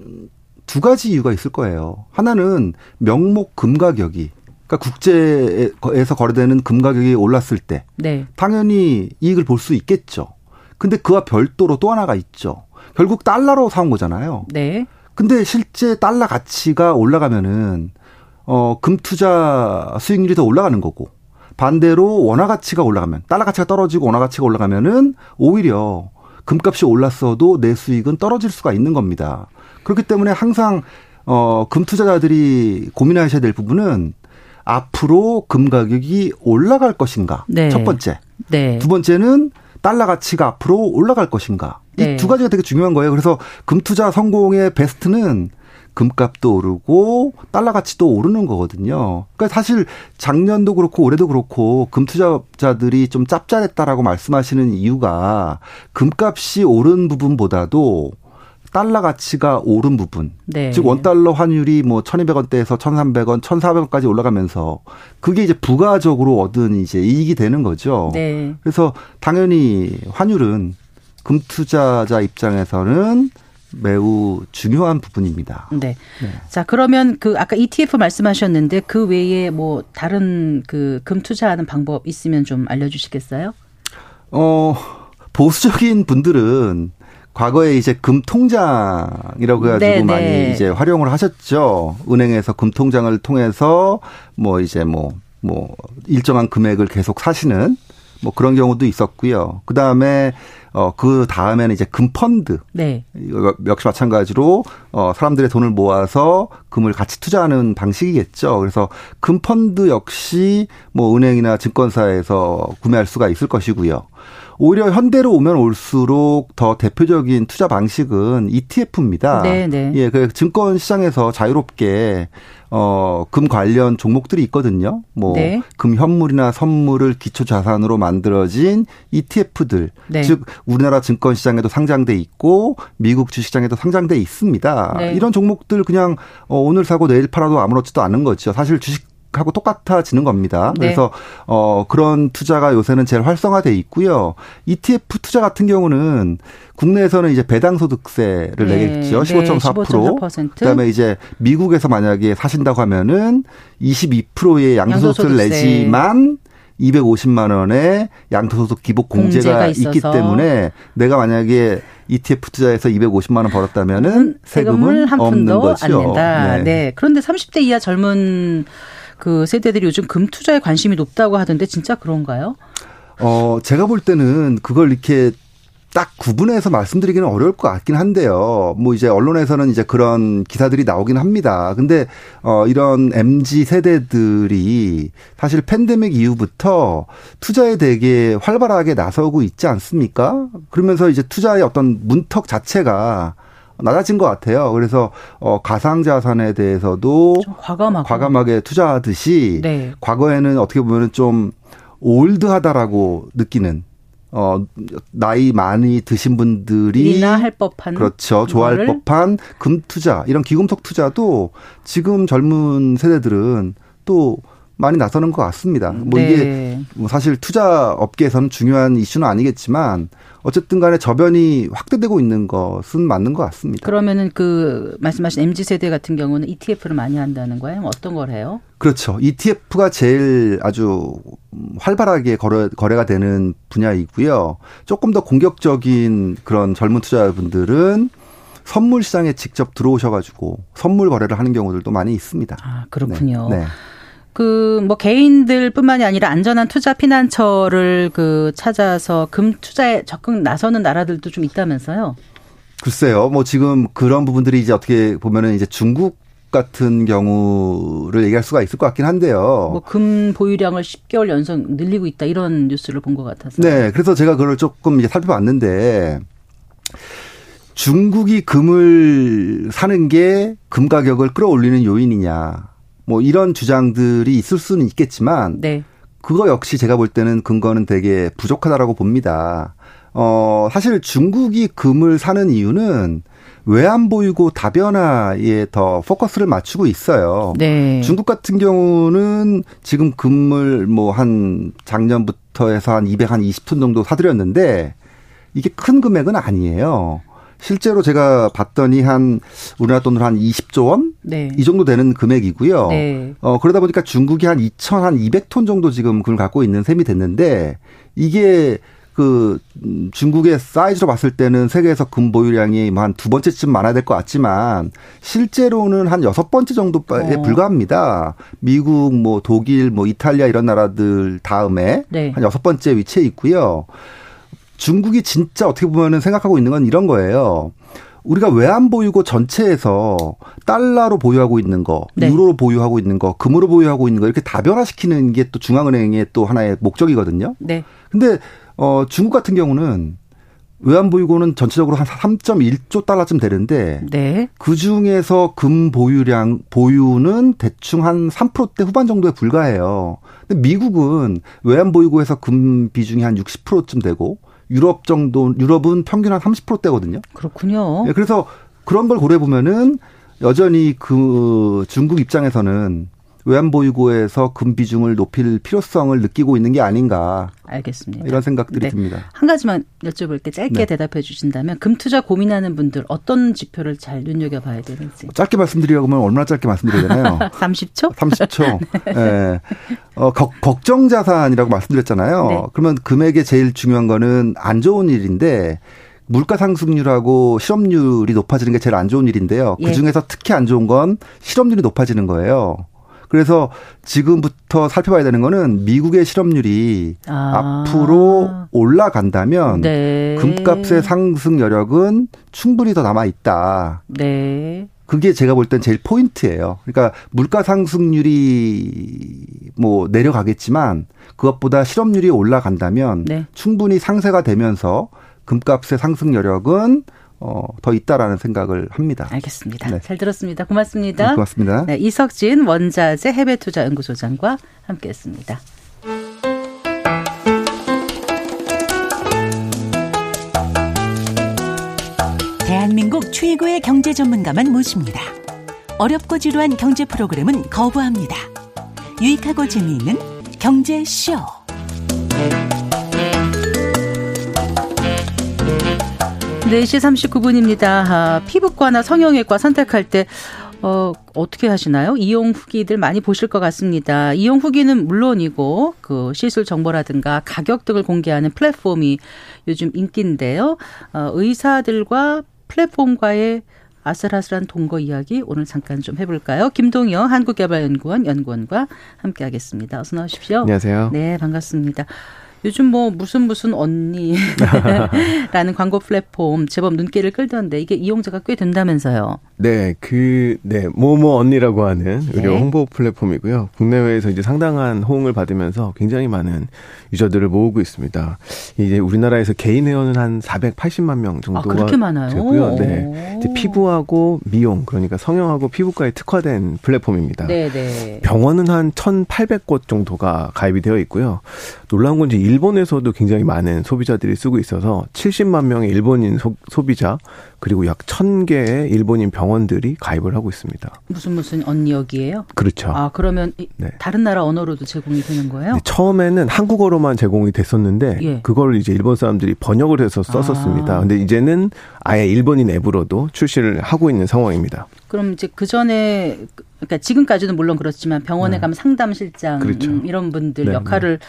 두 가지 이유가 있을 거예요. 하나는 명목 금 가격이 그러니까 국제에서 거래되는 금 가격이 올랐을 때 네. 당연히 이익을 볼 수 있겠죠. 근데 그와 별도로 또 하나가 있죠. 결국 달러로 사온 거잖아요. 네. 근데 실제 달러 가치가 올라가면은 어, 금 투자 수익률이 더 올라가는 거고 반대로 원화 가치가 올라가면 달러 가치가 떨어지고 원화 가치가 올라가면은 오히려 금값이 올랐어도 내 수익은 떨어질 수가 있는 겁니다. 그렇기 때문에 항상 어, 금 투자자들이 고민하셔야 될 부분은 앞으로 금 가격이 올라갈 것인가? 네. 첫 번째. 네. 두 번째는 달러 가치가 앞으로 올라갈 것인가? 네. 이두 가지가 되게 중요한 거예요. 그래서 금 투자 성공의 베스트는 금값도 오르고 달러 가치도 오르는 거거든요. 그러니까 사실 작년도 그렇고 올해도 그렇고 금 투자자들이 좀 짭짤했다라고 말씀하시는 이유가 금값이 오른 부분보다도 달러 가치가 오른 부분. 네. 즉 원달러 환율이 뭐 1200원대에서 1300원, 1400원까지 올라가면서 그게 이제 부가적으로 얻은 이제 이익이 되는 거죠. 네. 그래서 당연히 환율은 금 투자자 입장에서는 매우 중요한 부분입니다. 네. 네. 자, 그러면 그 아까 ETF 말씀하셨는데 그 외에 뭐 다른 그 금 투자하는 방법 있으면 좀 알려 주시겠어요? 어, 보수적인 분들은 과거에 이제 금 통장이라고 해가지고 네네. 많이 네. 이제 활용을 하셨죠. 은행에서 금 통장을 통해서 뭐 이제 뭐뭐 뭐 일정한 금액을 계속 사시는 뭐 그런 경우도 있었고요. 그 다음에 어, 그 다음에는 이제 금펀드. 네. 역시 마찬가지로 어, 사람들의 돈을 모아서 금을 같이 투자하는 방식이겠죠. 그래서 금펀드 역시 뭐 은행이나 증권사에서 구매할 수가 있을 것이고요. 오히려 현대로 오면 올수록 더 대표적인 투자 방식은 ETF입니다. 네, 네. 예, 그 증권 시장에서 자유롭게 어, 금 관련 종목들이 있거든요. 뭐, 네. 금 현물이나 선물을 기초 자산으로 만들어진 ETF들. 네. 즉, 우리나라 증권 시장에도 상장돼 있고, 미국 주식시장에도 상장돼 있습니다. 네. 이런 종목들 그냥 어, 오늘 사고 내일 팔아도 아무렇지도 않은 거죠. 사실 주식 하고 똑같아지는 겁니다. 네. 그래서 어 그런 투자가 요새는 제일 활성화돼 있고요. ETF 투자 같은 경우는 국내에서는 이제 배당 소득세를 네. 내겠죠. 15.4%. 15.4%. 그다음에 이제 미국에서 만약에 사신다고 하면은 22%의 양도소득세를 내지만 250만 원의 양도소득 기본 공제가, 공제가 있기 때문에 내가 만약에 ETF 투자해서 250만 원 벌었다면은 세금을 한 푼도 거죠. 안 낸다. 네. 네. 그런데 30대 이하 젊은 그 세대들이 요즘 금 투자에 관심이 높다고 하던데 진짜 그런가요? 어, 제가 볼 때는 그걸 이렇게 딱 구분해서 말씀드리기는 어려울 것 같긴 한데요. 뭐 이제 언론에서는 이제 그런 기사들이 나오긴 합니다. 근데 어 이런 MZ 세대들이 사실 팬데믹 이후부터 투자에 되게 활발하게 나서고 있지 않습니까? 그러면서 이제 투자의 어떤 문턱 자체가 낮아진 것 같아요. 그래서 어 가상 자산에 대해서도 과감하고. 과감하게 투자하듯이 네. 과거에는 어떻게 보면은 좀 올드하다라고 느끼는 어 나이 많이 드신 분들이 할 법한 그렇죠 좋아할 법한 금 투자 이런 기금속 투자도 지금 젊은 세대들은 또 많이 나서는 것 같습니다. 뭐 네. 이게 뭐 사실 투자 업계에서는 중요한 이슈는 아니겠지만 어쨌든 간에 저변이 확대되고 있는 것은 맞는 것 같습니다. 그러면은 그 말씀하신 MZ 세대 같은 경우는 ETF를 많이 한다는 거예요? 어떤 걸 해요? 그렇죠. ETF가 제일 아주 활발하게 거래, 거래가 되는 분야이고요. 조금 더 공격적인 그런 젊은 투자자분들은 선물 시장에 직접 들어오셔가지고 선물 거래를 하는 경우들도 많이 있습니다. 아, 그렇군요. 네. 네. 그 뭐 개인들뿐만이 아니라 안전한 투자 피난처를 그 찾아서 금 투자에 적극 나서는 나라들도 좀 있다면서요? 글쎄요. 뭐 지금 그런 부분들이 이제 어떻게 보면은 이제 중국 같은 경우를 얘기할 수가 있을 것 같긴 한데요. 뭐 금 보유량을 10개월 연속 늘리고 있다 이런 뉴스를 본 것 같아서. 네, 그래서 제가 그걸 조금 이제 살펴봤는데 중국이 금을 사는 게 금 가격을 끌어올리는 요인이냐. 뭐 이런 주장들이 있을 수는 있겠지만 네. 그거 역시 제가 볼 때는 근거는 되게 부족하다라고 봅니다. 어, 사실 중국이 금을 사는 이유는 외환 보유고 다변화에 더 포커스를 맞추고 있어요. 네. 중국 같은 경우는 지금 금을 뭐 한 작년부터 해서 한 200, 한 20톤 정도 사들였는데 이게 큰 금액은 아니에요. 실제로 제가 봤더니 한 우리나라 돈으로 한 20조 원? 네. 이 정도 되는 금액이고요. 네. 어, 그러다 보니까 중국이 한 2천 한 200톤 정도 지금 금을 갖고 있는 셈이 됐는데 이게 그 중국의 사이즈로 봤을 때는 세계에서 금 보유량이 뭐한두 번째쯤 많아야 될 것 같지만 실제로는 한 여섯 번째 정도에 어. 불과합니다. 미국, 뭐 독일, 뭐 이탈리아 이런 나라들 다음에 네. 한 여섯 번째 위치에 있고요. 중국이 진짜 어떻게 보면은 생각하고 있는 건 이런 거예요. 우리가 외환 보유고 전체에서 달러로 보유하고 있는 거, 네. 유로로 보유하고 있는 거, 금으로 보유하고 있는 거 이렇게 다변화시키는 게 또 중앙은행의 또 하나의 목적이거든요. 네. 근데 어 중국 같은 경우는 외환 보유고는 전체적으로 한 3.1조 달러쯤 되는데 네. 그 중에서 금 보유량 보유는 대충 한 3%대 후반 정도에 불과해요. 근데 미국은 외환 보유고에서 금 비중이 한 60%쯤 되고 유럽 정도 유럽은 평균 한 30%대거든요. 그렇군요. 네, 그래서 그런 걸 고려해 보면은 여전히 그 중국 입장에서는 외환보유고에서 금 비중을 높일 필요성을 느끼고 있는 게 아닌가. 알겠습니다. 이런 생각들이 네. 듭니다. 한 가지만 여쭤볼게 짧게 네. 대답해 주신다면 금 투자 고민하는 분들 어떤 지표를 잘 눈여겨봐야 되는지. 짧게 말씀드리려고 하면 얼마나 짧게 말씀드려야 되나요? 30초? 30초. 네. 네. 어, 거, 걱정 자산이라고 말씀드렸잖아요. 네. 그러면 금액에 제일 중요한 거는 안 좋은 일인데 물가 상승률하고 실업률이 높아지는 게 제일 안 좋은 일인데요. 그 예. 중에서 특히 안 좋은 건 실업률이 높아지는 거예요. 그래서 지금부터 살펴봐야 되는 거는 미국의 실업률이 아. 앞으로 올라간다면 네. 금값의 상승 여력은 충분히 더 남아 있다. 네. 그게 제가 볼 땐 제일 포인트예요. 그러니까 물가 상승률이 뭐 내려가겠지만 그것보다 실업률이 올라간다면 네. 충분히 상세가 되면서 금값의 상승 여력은 어, 더 있다라는 생각을 합니다. 알겠습니다. 네. 잘 들었습니다. 고맙습니다. 네, 고맙습니다. 네, 이석진 원자재 해외투자연구소장과 함께했습니다. 대한민국 최고의 경제 전문가만 모십니다. 어렵고 지루한 경제 프로그램은 거부합니다. 유익하고 재미있는 경제쇼. 네시 39분입니다. 아, 피부과나 성형외과 선택할 때 어, 어떻게 하시나요? 이용 후기들 많이 보실 것 같습니다. 이용 후기는 물론이고 그 시술 정보라든가 가격 등을 공개하는 플랫폼이 요즘 인기인데요. 어, 의사들과 플랫폼과의 아슬아슬한 동거 이야기 오늘 잠깐 좀 해볼까요? 김동영 한국개발연구원 연구원과 함께하겠습니다. 어서 나오십시오. 안녕하세요. 네, 반갑습니다. 요즘 뭐 무슨 무슨 언니라는 광고 플랫폼 제법 눈길을 끌던데 이게 이용자가 꽤 된다면서요. 네, 그, 네, 모모 언니라고 하는 의료 네. 홍보 플랫폼이고요. 국내외에서 이제 상당한 호응을 받으면서 굉장히 많은 유저들을 모으고 있습니다. 이제 우리나라에서 개인 회원은 한 480만 명 정도가 아, 그렇게 많아요. 되고요. 네. 이제 피부하고 미용, 그러니까 성형하고 피부과에 특화된 플랫폼입니다. 네, 네. 병원은 한 1,800곳 정도가 가입이 되어 있고요. 놀라운 건 이제 일본에서도 굉장히 많은 소비자들이 쓰고 있어서 70만 명의 일본인 소, 소비자 그리고 약 1000개의 일본인 병원들이 가입을 하고 있습니다. 무슨 무슨 언니 여기에요? 그렇죠. 아, 그러면 네. 다른 나라 언어로도 제공이 되는 거예요? 네, 처음에는 한국어로만 제공이 됐었는데 예. 그걸 이제 일본 사람들이 번역을 해서 썼었습니다. 아. 근데 이제는 아예 일본인 앱으로도 출시를 하고 있는 상황입니다. 그럼 이제 그 전에 그러니까 지금까지는 물론 그렇지만 병원에 네. 가면 상담실장 그렇죠. 음, 이런 분들 네, 역할을 네.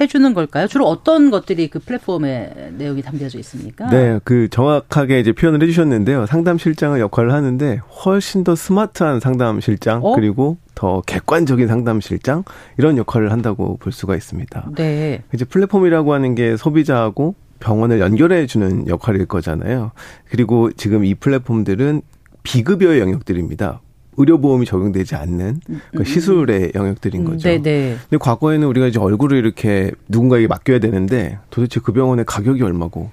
해주는 걸까요? 주로 어떤 것들이 그 플랫폼에 내용이 담겨져 있습니까? 네, 그 정확하게 이제 표현을 해주셨는데요. 상담실장의 역할을 하는데 훨씬 더 스마트한 상담실장 어? 그리고 더 객관적인 상담실장 이런 역할을 한다고 볼 수가 있습니다. 네. 이제 플랫폼이라고 하는 게 소비자하고 병원을 연결해 주는 역할일 거잖아요. 그리고 지금 이 플랫폼들은 비급여의 영역들입니다. 의료보험이 적용되지 않는 그 음. 시술의 영역들인 음, 거죠. 네네. 네. 근데 과거에는 우리가 이제 얼굴을 이렇게 누군가에게 맡겨야 되는데 도대체 그 병원의 가격이 얼마고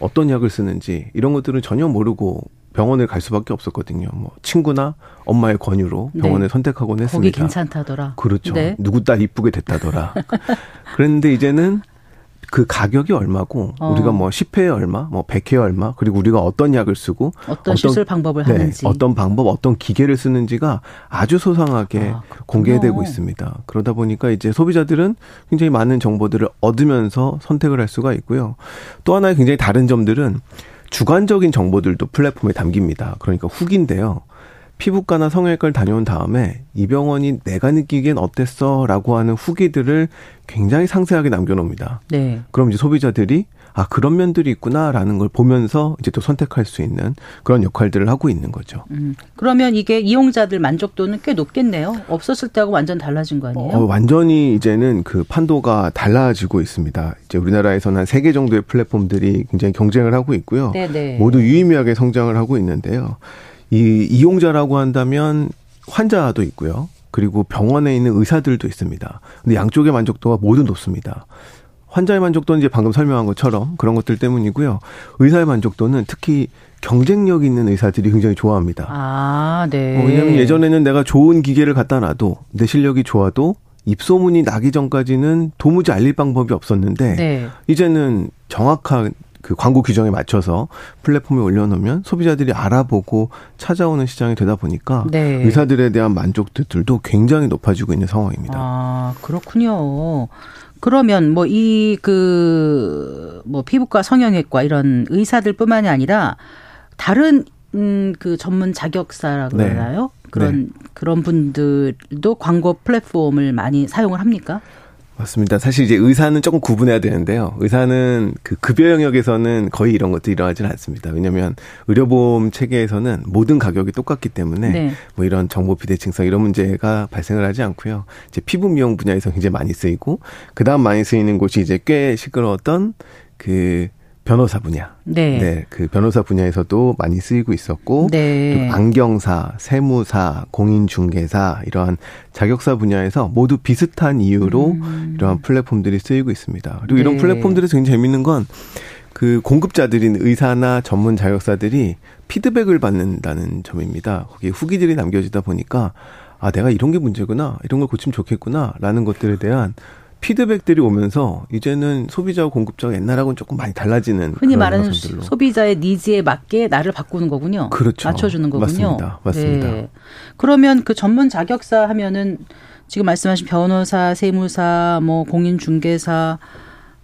어떤 약을 쓰는지 이런 것들은 전혀 모르고 병원을 갈 수밖에 없었거든요. 뭐 친구나 엄마의 권유로 네. 병원을 네. 선택하곤 했습니다. 거기 괜찮다더라. 그렇죠. 네. 누구 딸 이쁘게 됐다더라. 그런데 이제는 그 가격이 얼마고 어. 우리가 뭐 10회에 얼마, 뭐 100회에 얼마, 그리고 우리가 어떤 약을 쓰고 어떤, 어떤 시술 방법을 네, 하는지 어떤 방법, 어떤 기계를 쓰는지가 아주 소상하게 아, 공개되고 있습니다. 그러다 보니까 이제 소비자들은 굉장히 많은 정보들을 얻으면서 선택을 할 수가 있고요. 또 하나의 굉장히 다른 점들은 주관적인 정보들도 플랫폼에 담깁니다. 그러니까 후기인데요. 피부과나 성형외과를 다녀온 다음에 이 병원이 내가 느끼기엔 어땠어? 라고 하는 후기들을 굉장히 상세하게 남겨놓습니다. 네. 그럼 이제 소비자들이 아, 그런 면들이 있구나라는 걸 보면서 이제 또 선택할 수 있는 그런 역할들을 하고 있는 거죠. 음, 그러면 이게 이용자들 만족도는 꽤 높겠네요. 없었을 때하고 완전 달라진 거 아니에요? 어, 완전히 이제는 그 판도가 달라지고 있습니다. 이제 우리나라에서는 한 세 개 정도의 플랫폼들이 굉장히 경쟁을 하고 있고요. 네네. 네. 모두 유의미하게 성장을 하고 있는데요. 이 이용자라고 한다면 환자도 있고요. 그리고 병원에 있는 의사들도 있습니다. 근데 양쪽의 만족도가 모두 높습니다. 환자의 만족도는 이제 방금 설명한 것처럼 그런 것들 때문이고요. 의사의 만족도는 특히 경쟁력 있는 의사들이 굉장히 좋아합니다. 아, 네. 어, 왜냐하면 예전에는 내가 좋은 기계를 갖다 놔도 내 실력이 좋아도 입소문이 나기 전까지는 도무지 알릴 방법이 없었는데 네. 이제는 정확한 그 광고 규정에 맞춰서 플랫폼에 올려놓으면 소비자들이 알아보고 찾아오는 시장이 되다 보니까 네. 의사들에 대한 만족도들도 굉장히 높아지고 있는 상황입니다. 아 그렇군요. 그러면 뭐 이 그 뭐 피부과 성형외과 이런 의사들뿐만이 아니라 다른 음, 그 전문 자격사라고 네. 그러나요? 그런 네. 그런 분들도 광고 플랫폼을 많이 사용을 합니까? 맞습니다. 사실 이제 의사는 조금 구분해야 되는데요. 의사는 그 급여 영역에서는 거의 이런 것도 일어나지는 않습니다. 왜냐하면 의료보험 체계에서는 모든 가격이 똑같기 때문에 네. 뭐 이런 정보 비대칭성 이런 문제가 발생을 하지 않고요. 이제 피부 미용 분야에서 굉장히 많이 쓰이고 그 다음 많이 쓰이는 곳이 이제 꽤 시끄러웠던 그 변호사 분야. 네. 네. 그 변호사 분야에서도 많이 쓰이고 있었고, 네. 안경사, 세무사, 공인중개사, 이러한 자격사 분야에서 모두 비슷한 이유로 음. 이러한 플랫폼들이 쓰이고 있습니다. 그리고 네. 이런 플랫폼들에서 굉장히 재밌는 건 그 공급자들인 의사나 전문 자격사들이 피드백을 받는다는 점입니다. 거기에 후기들이 남겨지다 보니까 아, 내가 이런 게 문제구나. 이런 걸 고치면 좋겠구나. 라는 것들에 대한 피드백들이 오면서 이제는 소비자와 공급자가 옛날하고는 조금 많이 달라지는 흔히 말하는 나선들로. 소비자의 니즈에 맞게 나를 바꾸는 거군요. 그렇죠. 맞춰주는 거군요. 맞습니다. 맞습니다. 네. 그러면 그 전문 자격사 하면은 지금 말씀하신 변호사, 세무사, 뭐 공인중개사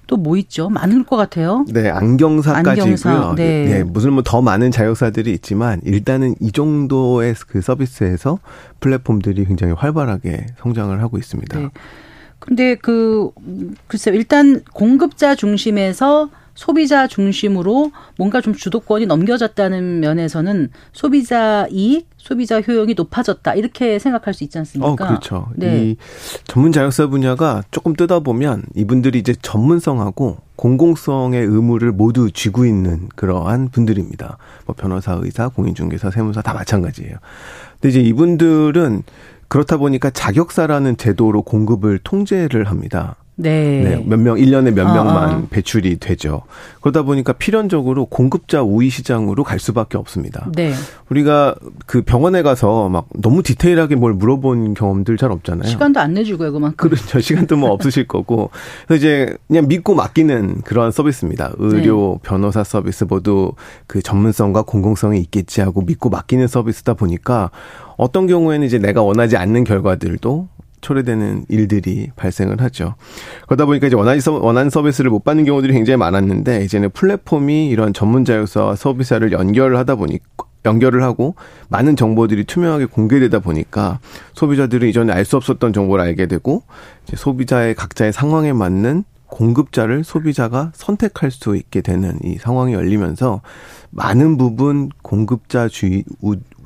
또뭐 있죠? 많을 것 같아요. 네, 안경사까지 안경사, 있고요. 네. 네, 무슨 뭐 더 많은 자격사들이 있지만 일단은 이 정도의 그 서비스에서 플랫폼들이 굉장히 활발하게 성장을 하고 있습니다. 네. 근데 그 글쎄요. 일단 공급자 중심에서 소비자 중심으로 뭔가 좀 주도권이 넘겨졌다는 면에서는 소비자 이익, 소비자 효용이 높아졌다 이렇게 생각할 수 있지 않습니까? 어, 그렇죠. 네. 이 전문 자격사 분야가 조금 뜯어보면 이분들이 이제 전문성하고 공공성의 의무를 모두 쥐고 있는 그러한 분들입니다. 뭐 변호사, 의사, 공인중개사, 세무사 다 마찬가지예요. 근데 이제 이분들은 그렇다 보니까 자격사라는 제도로 공급을 통제를 합니다. 네. 네. 몇 명, 1년에 몇 아, 명만 아. 배출이 되죠. 그러다 보니까 필연적으로 공급자 우위 시장으로 갈 수밖에 없습니다. 네. 우리가 그 병원에 가서 막 너무 디테일하게 뭘 물어본 경험들 잘 없잖아요. 시간도 안 내주고요, 그만큼. 그렇죠. 시간도 뭐 없으실 거고. 그래서 이제 그냥 믿고 맡기는 그런 서비스입니다. 의료, 네. 변호사 서비스 모두 그 전문성과 공공성이 있겠지 하고 믿고 맡기는 서비스다 보니까 어떤 경우에는 이제 내가 원하지 않는 결과들도 초래되는 일들이 발생을 하죠. 그러다 보니까 이제 원하는, 원하는 서비스를 못 받는 경우들이 굉장히 많았는데 이제는 플랫폼이 이런 전문 자격사와 서비스를 연결을 하다 보니 연결을 하고 많은 정보들이 투명하게 공개되다 보니까 소비자들은 이전에 알 수 없었던 정보를 알게 되고 이제 소비자의 각자의 상황에 맞는 공급자를 소비자가 선택할 수 있게 되는 이 상황이 열리면서 많은 부분 공급자 주의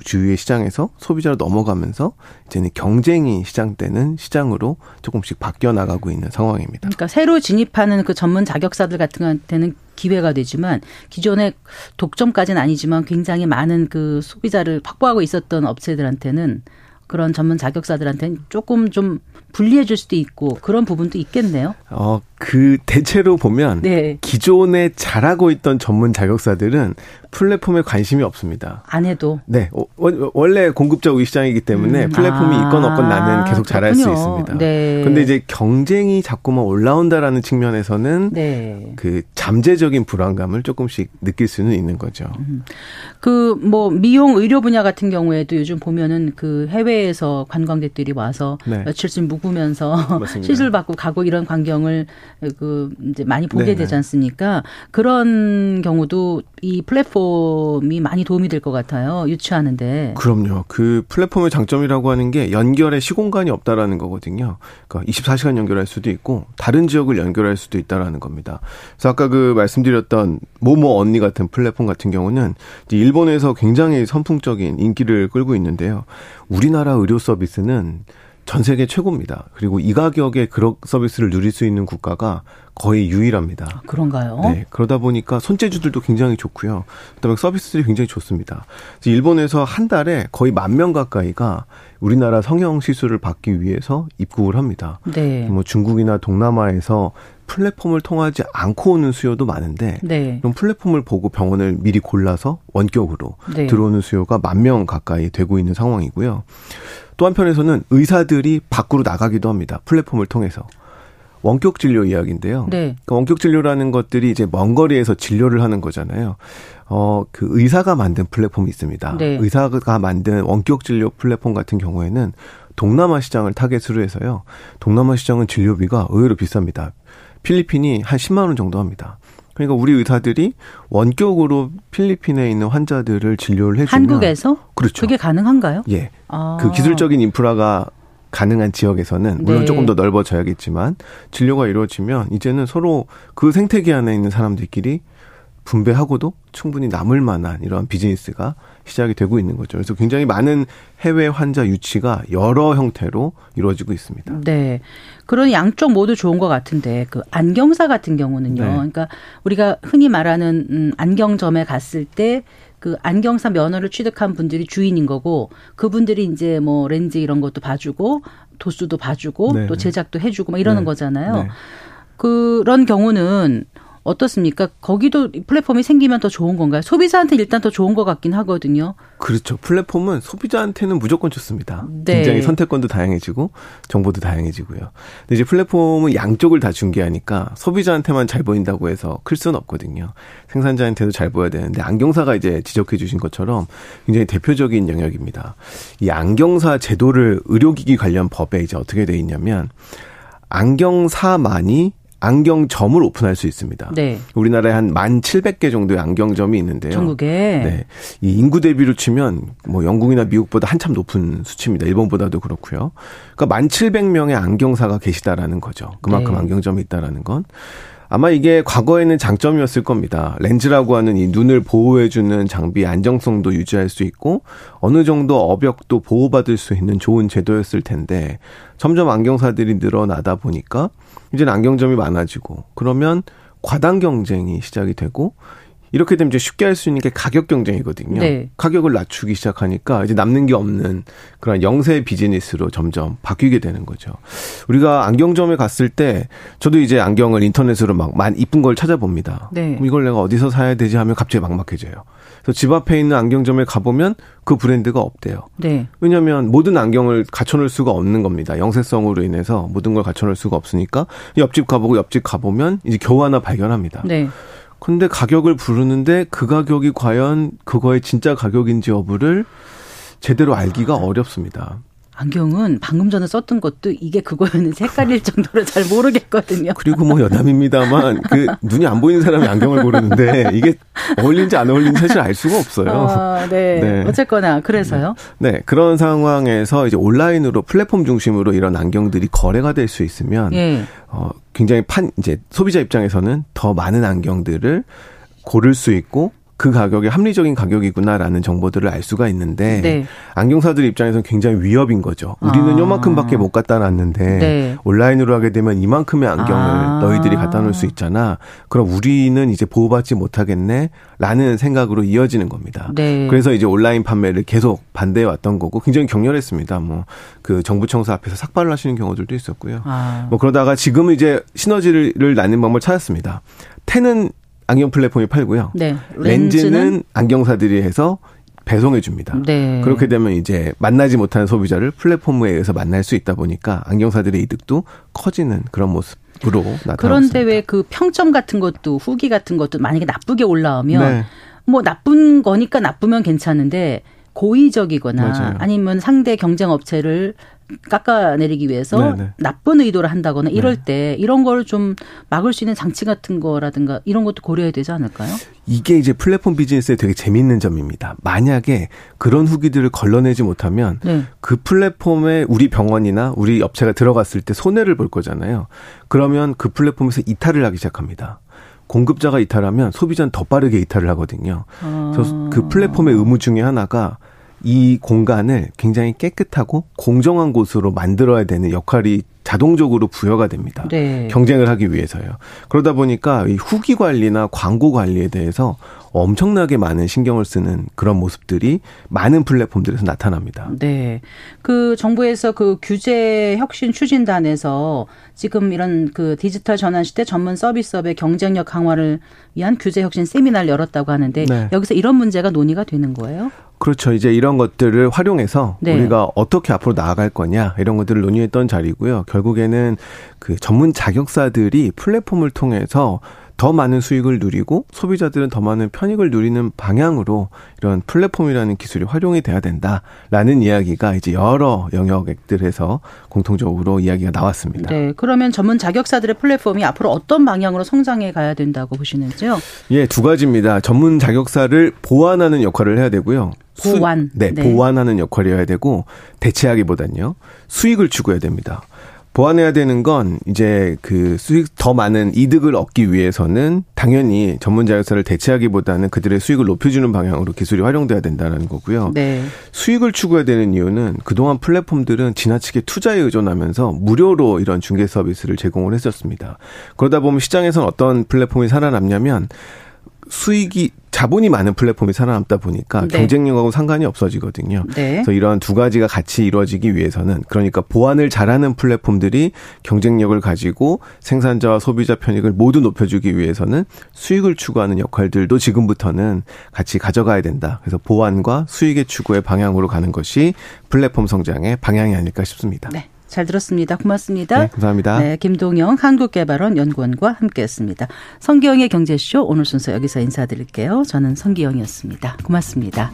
주위의 시장에서 수비자로 넘어가면서 이제는 경쟁이 시작되는 시장으로 조금씩 바뀌어 나가고 있는 상황입니다. 그러니까 새로 진입하는 그 전문 자격사들 같은 한테는 기회가 되지만 기존의 독점까지는 아니지만 굉장히 많은 그 소비자를 확보하고 있었던 업체들한테는 그런 전문 자격사들한테는 조금 좀 분리해 줄 수도 있고 그런 부분도 있겠네요. 어, 그 대체로 보면 네. 기존에 잘하고 있던 전문 자격사들은 플랫폼에 관심이 없습니다. 안 해도. 네. 원래 공급자 우위 시장이기 때문에 음. 플랫폼이 아, 있건 없건 나는 계속 잘할 수 있습니다. 네. 근데 이제 경쟁이 자꾸만 올라온다라는 측면에서는 네. 그 잠재적인 불안감을 조금씩 느낄 수는 있는 거죠. 음. 그뭐 미용 의료 분야 같은 경우에도 요즘 보면은 그 해외에서 관광객들이 와서 네. 며칠쯤 묵으면서 시술 받고 가고 이런 광경을 그 이제 많이 보게 네 되지 않습니까? 그런 경우도 이 플랫폼 이 많이 도움이 될 것 같아요. 유치하는데. 그럼요. 그 플랫폼의 장점이라고 하는 게 연결에 시공간이 없다라는 거거든요. 그러니까 24시간 연결할 수도 있고 다른 지역을 연결할 수도 있다라는 겁니다. 그래서 아까 그 말씀드렸던 모모 언니 같은 플랫폼 같은 경우는 일본에서 굉장히 선풍적인 인기를 끌고 있는데요. 우리나라 의료 서비스는 전 세계 최고입니다. 그리고 이 가격에 그런 서비스를 누릴 수 있는 국가가 거의 유일합니다. 아, 그런가요? 네. 그러다 보니까 손재주들도 굉장히 좋고요. 그다음에 서비스들이 굉장히 좋습니다. 일본에서 한 달에 거의 만 명 가까이가 우리나라 성형 시술을 받기 위해서 입국을 합니다. 네. 뭐 중국이나 동남아에서 플랫폼을 통하지 않고 오는 수요도 많은데 네. 그럼 플랫폼을 보고 병원을 미리 골라서 원격으로 네. 들어오는 수요가 만 명 가까이 되고 있는 상황이고요. 또 한편에서는 의사들이 밖으로 나가기도 합니다. 플랫폼을 통해서. 원격 진료 이야기인데요. 네. 그러니까 원격 진료라는 것들이 이제 먼 거리에서 진료를 하는 거잖아요. 어, 그 의사가 만든 플랫폼이 있습니다. 네. 의사가 만든 원격 진료 플랫폼 같은 경우에는 동남아 시장을 타겟으로 해서요. 동남아 시장은 진료비가 의외로 비쌉니다. 필리핀이 한 10만 원 정도 합니다. 그러니까 우리 의사들이 원격으로 필리핀에 있는 환자들을 진료를 해주면 한국에서 그렇죠. 그게 가능한가요? 예. 아. 그 기술적인 인프라가 가능한 지역에서는 물론 네. 조금 더 넓어져야겠지만 진료가 이루어지면 이제는 서로 그 생태계 안에 있는 사람들끼리 분배하고도 충분히 남을 만한 이러한 비즈니스가 시작이 되고 있는 거죠. 그래서 굉장히 많은 해외 환자 유치가 여러 형태로 이루어지고 있습니다. 네. 그런 양쪽 모두 좋은 것 같은데 그 안경사 같은 경우는요. 네. 그러니까 우리가 흔히 말하는 음 안경점에 갔을 때 그 안경사 면허를 취득한 분들이 주인인 거고 그분들이 이제 뭐 렌즈 이런 것도 봐주고 도수도 봐주고 네. 또 제작도 해주고 막 이러는 네. 거잖아요. 네. 그런 경우는 어떻습니까? 거기도 플랫폼이 생기면 더 좋은 건가요? 소비자한테 일단 더 좋은 것 같긴 하거든요. 그렇죠. 플랫폼은 소비자한테는 무조건 좋습니다. 네. 굉장히 선택권도 다양해지고 정보도 다양해지고요. 근데 이제 플랫폼은 양쪽을 다 중개하니까 소비자한테만 잘 보인다고 해서 클 수는 없거든요. 생산자한테도 잘 보여야 되는데 안경사가 이제 지적해 주신 것처럼 굉장히 대표적인 영역입니다. 이 안경사 제도를 의료기기 관련 법에 이제 어떻게 돼 있냐면 안경사만이 안경점을 오픈할 수 있습니다. 네. 우리나라에 한 1,700개 정도의 안경점이 있는데요. 전국에. 네. 이 인구 대비로 치면 뭐 영국이나 미국보다 한참 높은 수치입니다. 일본보다도 그렇고요. 그러니까 1,700명의 안경사가 계시다라는 거죠. 그만큼 네. 안경점이 있다라는 건. 아마 이게 과거에는 장점이었을 겁니다. 렌즈라고 하는 이 눈을 보호해주는 장비의 안정성도 유지할 수 있고 어느 정도 어벽도 보호받을 수 있는 좋은 제도였을 텐데 점점 안경사들이 늘어나다 보니까 이제는 안경점이 많아지고 그러면 과당 경쟁이 시작이 되고 이렇게 되면 이제 쉽게 할 수 있는 게 가격 경쟁이거든요. 네. 가격을 낮추기 시작하니까 이제 남는 게 없는 그런 영세 비즈니스로 점점 바뀌게 되는 거죠. 우리가 안경점에 갔을 때 저도 이제 안경을 인터넷으로 막 만 이쁜 걸 찾아봅니다. 네. 이걸 내가 어디서 사야 되지 하면 갑자기 막막해져요. 그래서 집 앞에 있는 안경점에 가보면 그 브랜드가 없대요. 네. 왜냐하면 모든 안경을 갖춰놓을 수가 없는 겁니다. 영세성으로 인해서 모든 걸 갖춰놓을 수가 없으니까 옆집 가보고 옆집 가보면 이제 겨우 하나 발견합니다. 네. 근데 가격을 부르는데 그 가격이 과연 그거의 진짜 가격인지 여부를 제대로 알기가 어렵습니다. 안경은 방금 전에 썼던 것도 이게 그거였는 색깔일 정도로 잘 모르겠거든요. 그리고 뭐 여담입니다만 그 눈이 안 보이는 사람이 안경을 고르는데 이게 어울린지 안 어울린지 사실 알 수가 없어요. 아, 네. 네. 어쨌거나 그래서요. 네. 그런 상황에서 이제 온라인으로 플랫폼 중심으로 이런 안경들이 거래가 될 수 있으면 예. 어 굉장히 판 이제 소비자 입장에서는 더 많은 안경들을 고를 수 있고 그 가격이 합리적인 가격이구나라는 정보들을 알 수가 있는데 네. 안경사들 입장에서는 굉장히 위협인 거죠. 우리는 아. 요만큼밖에 못 갖다 놨는데 네. 온라인으로 하게 되면 이만큼의 안경을 아. 너희들이 갖다 놓을 수 있잖아. 그럼 우리는 이제 보호받지 못하겠네라는 생각으로 이어지는 겁니다. 네. 그래서 이제 온라인 판매를 계속 반대해 왔던 거고 굉장히 격렬했습니다. 뭐 그 정부 청사 앞에서 삭발을 하시는 경우들도 있었고요. 아. 뭐 그러다가 지금은 이제 시너지를 낳는 방법을 찾았습니다. 텐은 안경 플랫폼이 팔고요. 네. 렌즈는, 렌즈는 안경사들이 해서 배송해 줍니다. 네. 그렇게 되면 이제 만나지 못하는 소비자를 플랫폼에 의해서 만날 수 있다 보니까 안경사들의 이득도 커지는 그런 모습으로 그런데 왜 그 평점 같은 것도 후기 같은 것도 만약에 나쁘게 올라오면 네. 뭐 나쁜 거니까 나쁘면 괜찮은데 고의적이거나 맞아요. 아니면 상대 경쟁 업체를 깎아내리기 위해서 네네. 네. 나쁜 의도를 한다거나 이럴 네. 때 이런 걸 좀 막을 수 있는 장치 같은 거라든가 이런 것도 고려해야 되지 않을까요? 이게 이제 플랫폼 비즈니스의 되게 재밌는 점입니다. 만약에 그런 후기들을 걸러내지 못하면 네. 그 플랫폼에 우리 병원이나 우리 업체가 들어갔을 때 손해를 볼 거잖아요. 그러면 그 플랫폼에서 이탈을 하기 시작합니다. 공급자가 이탈하면 소비자는 더 빠르게 이탈을 하거든요. 아. 그래서 그 플랫폼의 의무 중에 하나가 이 공간을 굉장히 깨끗하고 공정한 곳으로 만들어야 되는 역할이 자동적으로 부여가 됩니다. 네. 경쟁을 하기 위해서요. 그러다 보니까 이 후기 관리나 광고 관리에 대해서 엄청나게 많은 신경을 쓰는 그런 모습들이 많은 플랫폼들에서 나타납니다. 네. 그 정부에서 그 규제 혁신 추진단에서 지금 이런 그 디지털 전환 시대 전문 서비스업의 경쟁력 강화를 위한 규제 혁신 세미나를 열었다고 하는데 네. 여기서 이런 문제가 논의가 되는 거예요? 그렇죠. 이제 이런 것들을 활용해서 네. 우리가 어떻게 앞으로 나아갈 거냐 이런 것들을 논의했던 자리고요. 결국에는 그 전문 자격사들이 플랫폼을 통해서 더 많은 수익을 누리고 소비자들은 더 많은 편익을 누리는 방향으로 이런 플랫폼이라는 기술이 활용이 돼야 된다라는 이야기가 이제 여러 영역들에서 공통적으로 이야기가 나왔습니다. 네. 그러면 전문 자격사들의 플랫폼이 앞으로 어떤 방향으로 성장해 가야 된다고 보시는지요? 예, 두 가지입니다. 전문 자격사를 보완하는 역할을 해야 되고요. 보완. 수, 네, 네, 보완하는 역할이어야 되고 대체하기보단요. 수익을 추구해야 됩니다. 보완해야 되는 건 이제 그 수익 더 많은 이득을 얻기 위해서는 당연히 전문 자격사를 대체하기보다는 그들의 수익을 높여주는 방향으로 기술이 활용돼야 된다는 거고요. 네. 수익을 추구해야 되는 이유는 그동안 플랫폼들은 지나치게 투자에 의존하면서 무료로 이런 중개 서비스를 제공을 했었습니다. 그러다 보면 시장에서는 어떤 플랫폼이 살아남냐면 수익이 자본이 많은 플랫폼이 살아남다 보니까 네. 경쟁력하고 상관이 없어지거든요. 네. 그래서 이러한 두 가지가 같이 이루어지기 위해서는 그러니까 보안을 잘하는 플랫폼들이 경쟁력을 가지고 생산자와 소비자 편익을 모두 높여주기 위해서는 수익을 추구하는 역할들도 지금부터는 같이 가져가야 된다. 그래서 보안과 수익의 추구의 방향으로 가는 것이 플랫폼 성장의 방향이 아닐까 싶습니다. 네. 잘 들었습니다. 고맙습니다. 네, 감사합니다. 네, 김동영 한국개발원 연구원과 함께했습니다. 성기영의 경제쇼 오늘 순서 여기서 인사드릴게요. 저는 성기영이었습니다. 고맙습니다.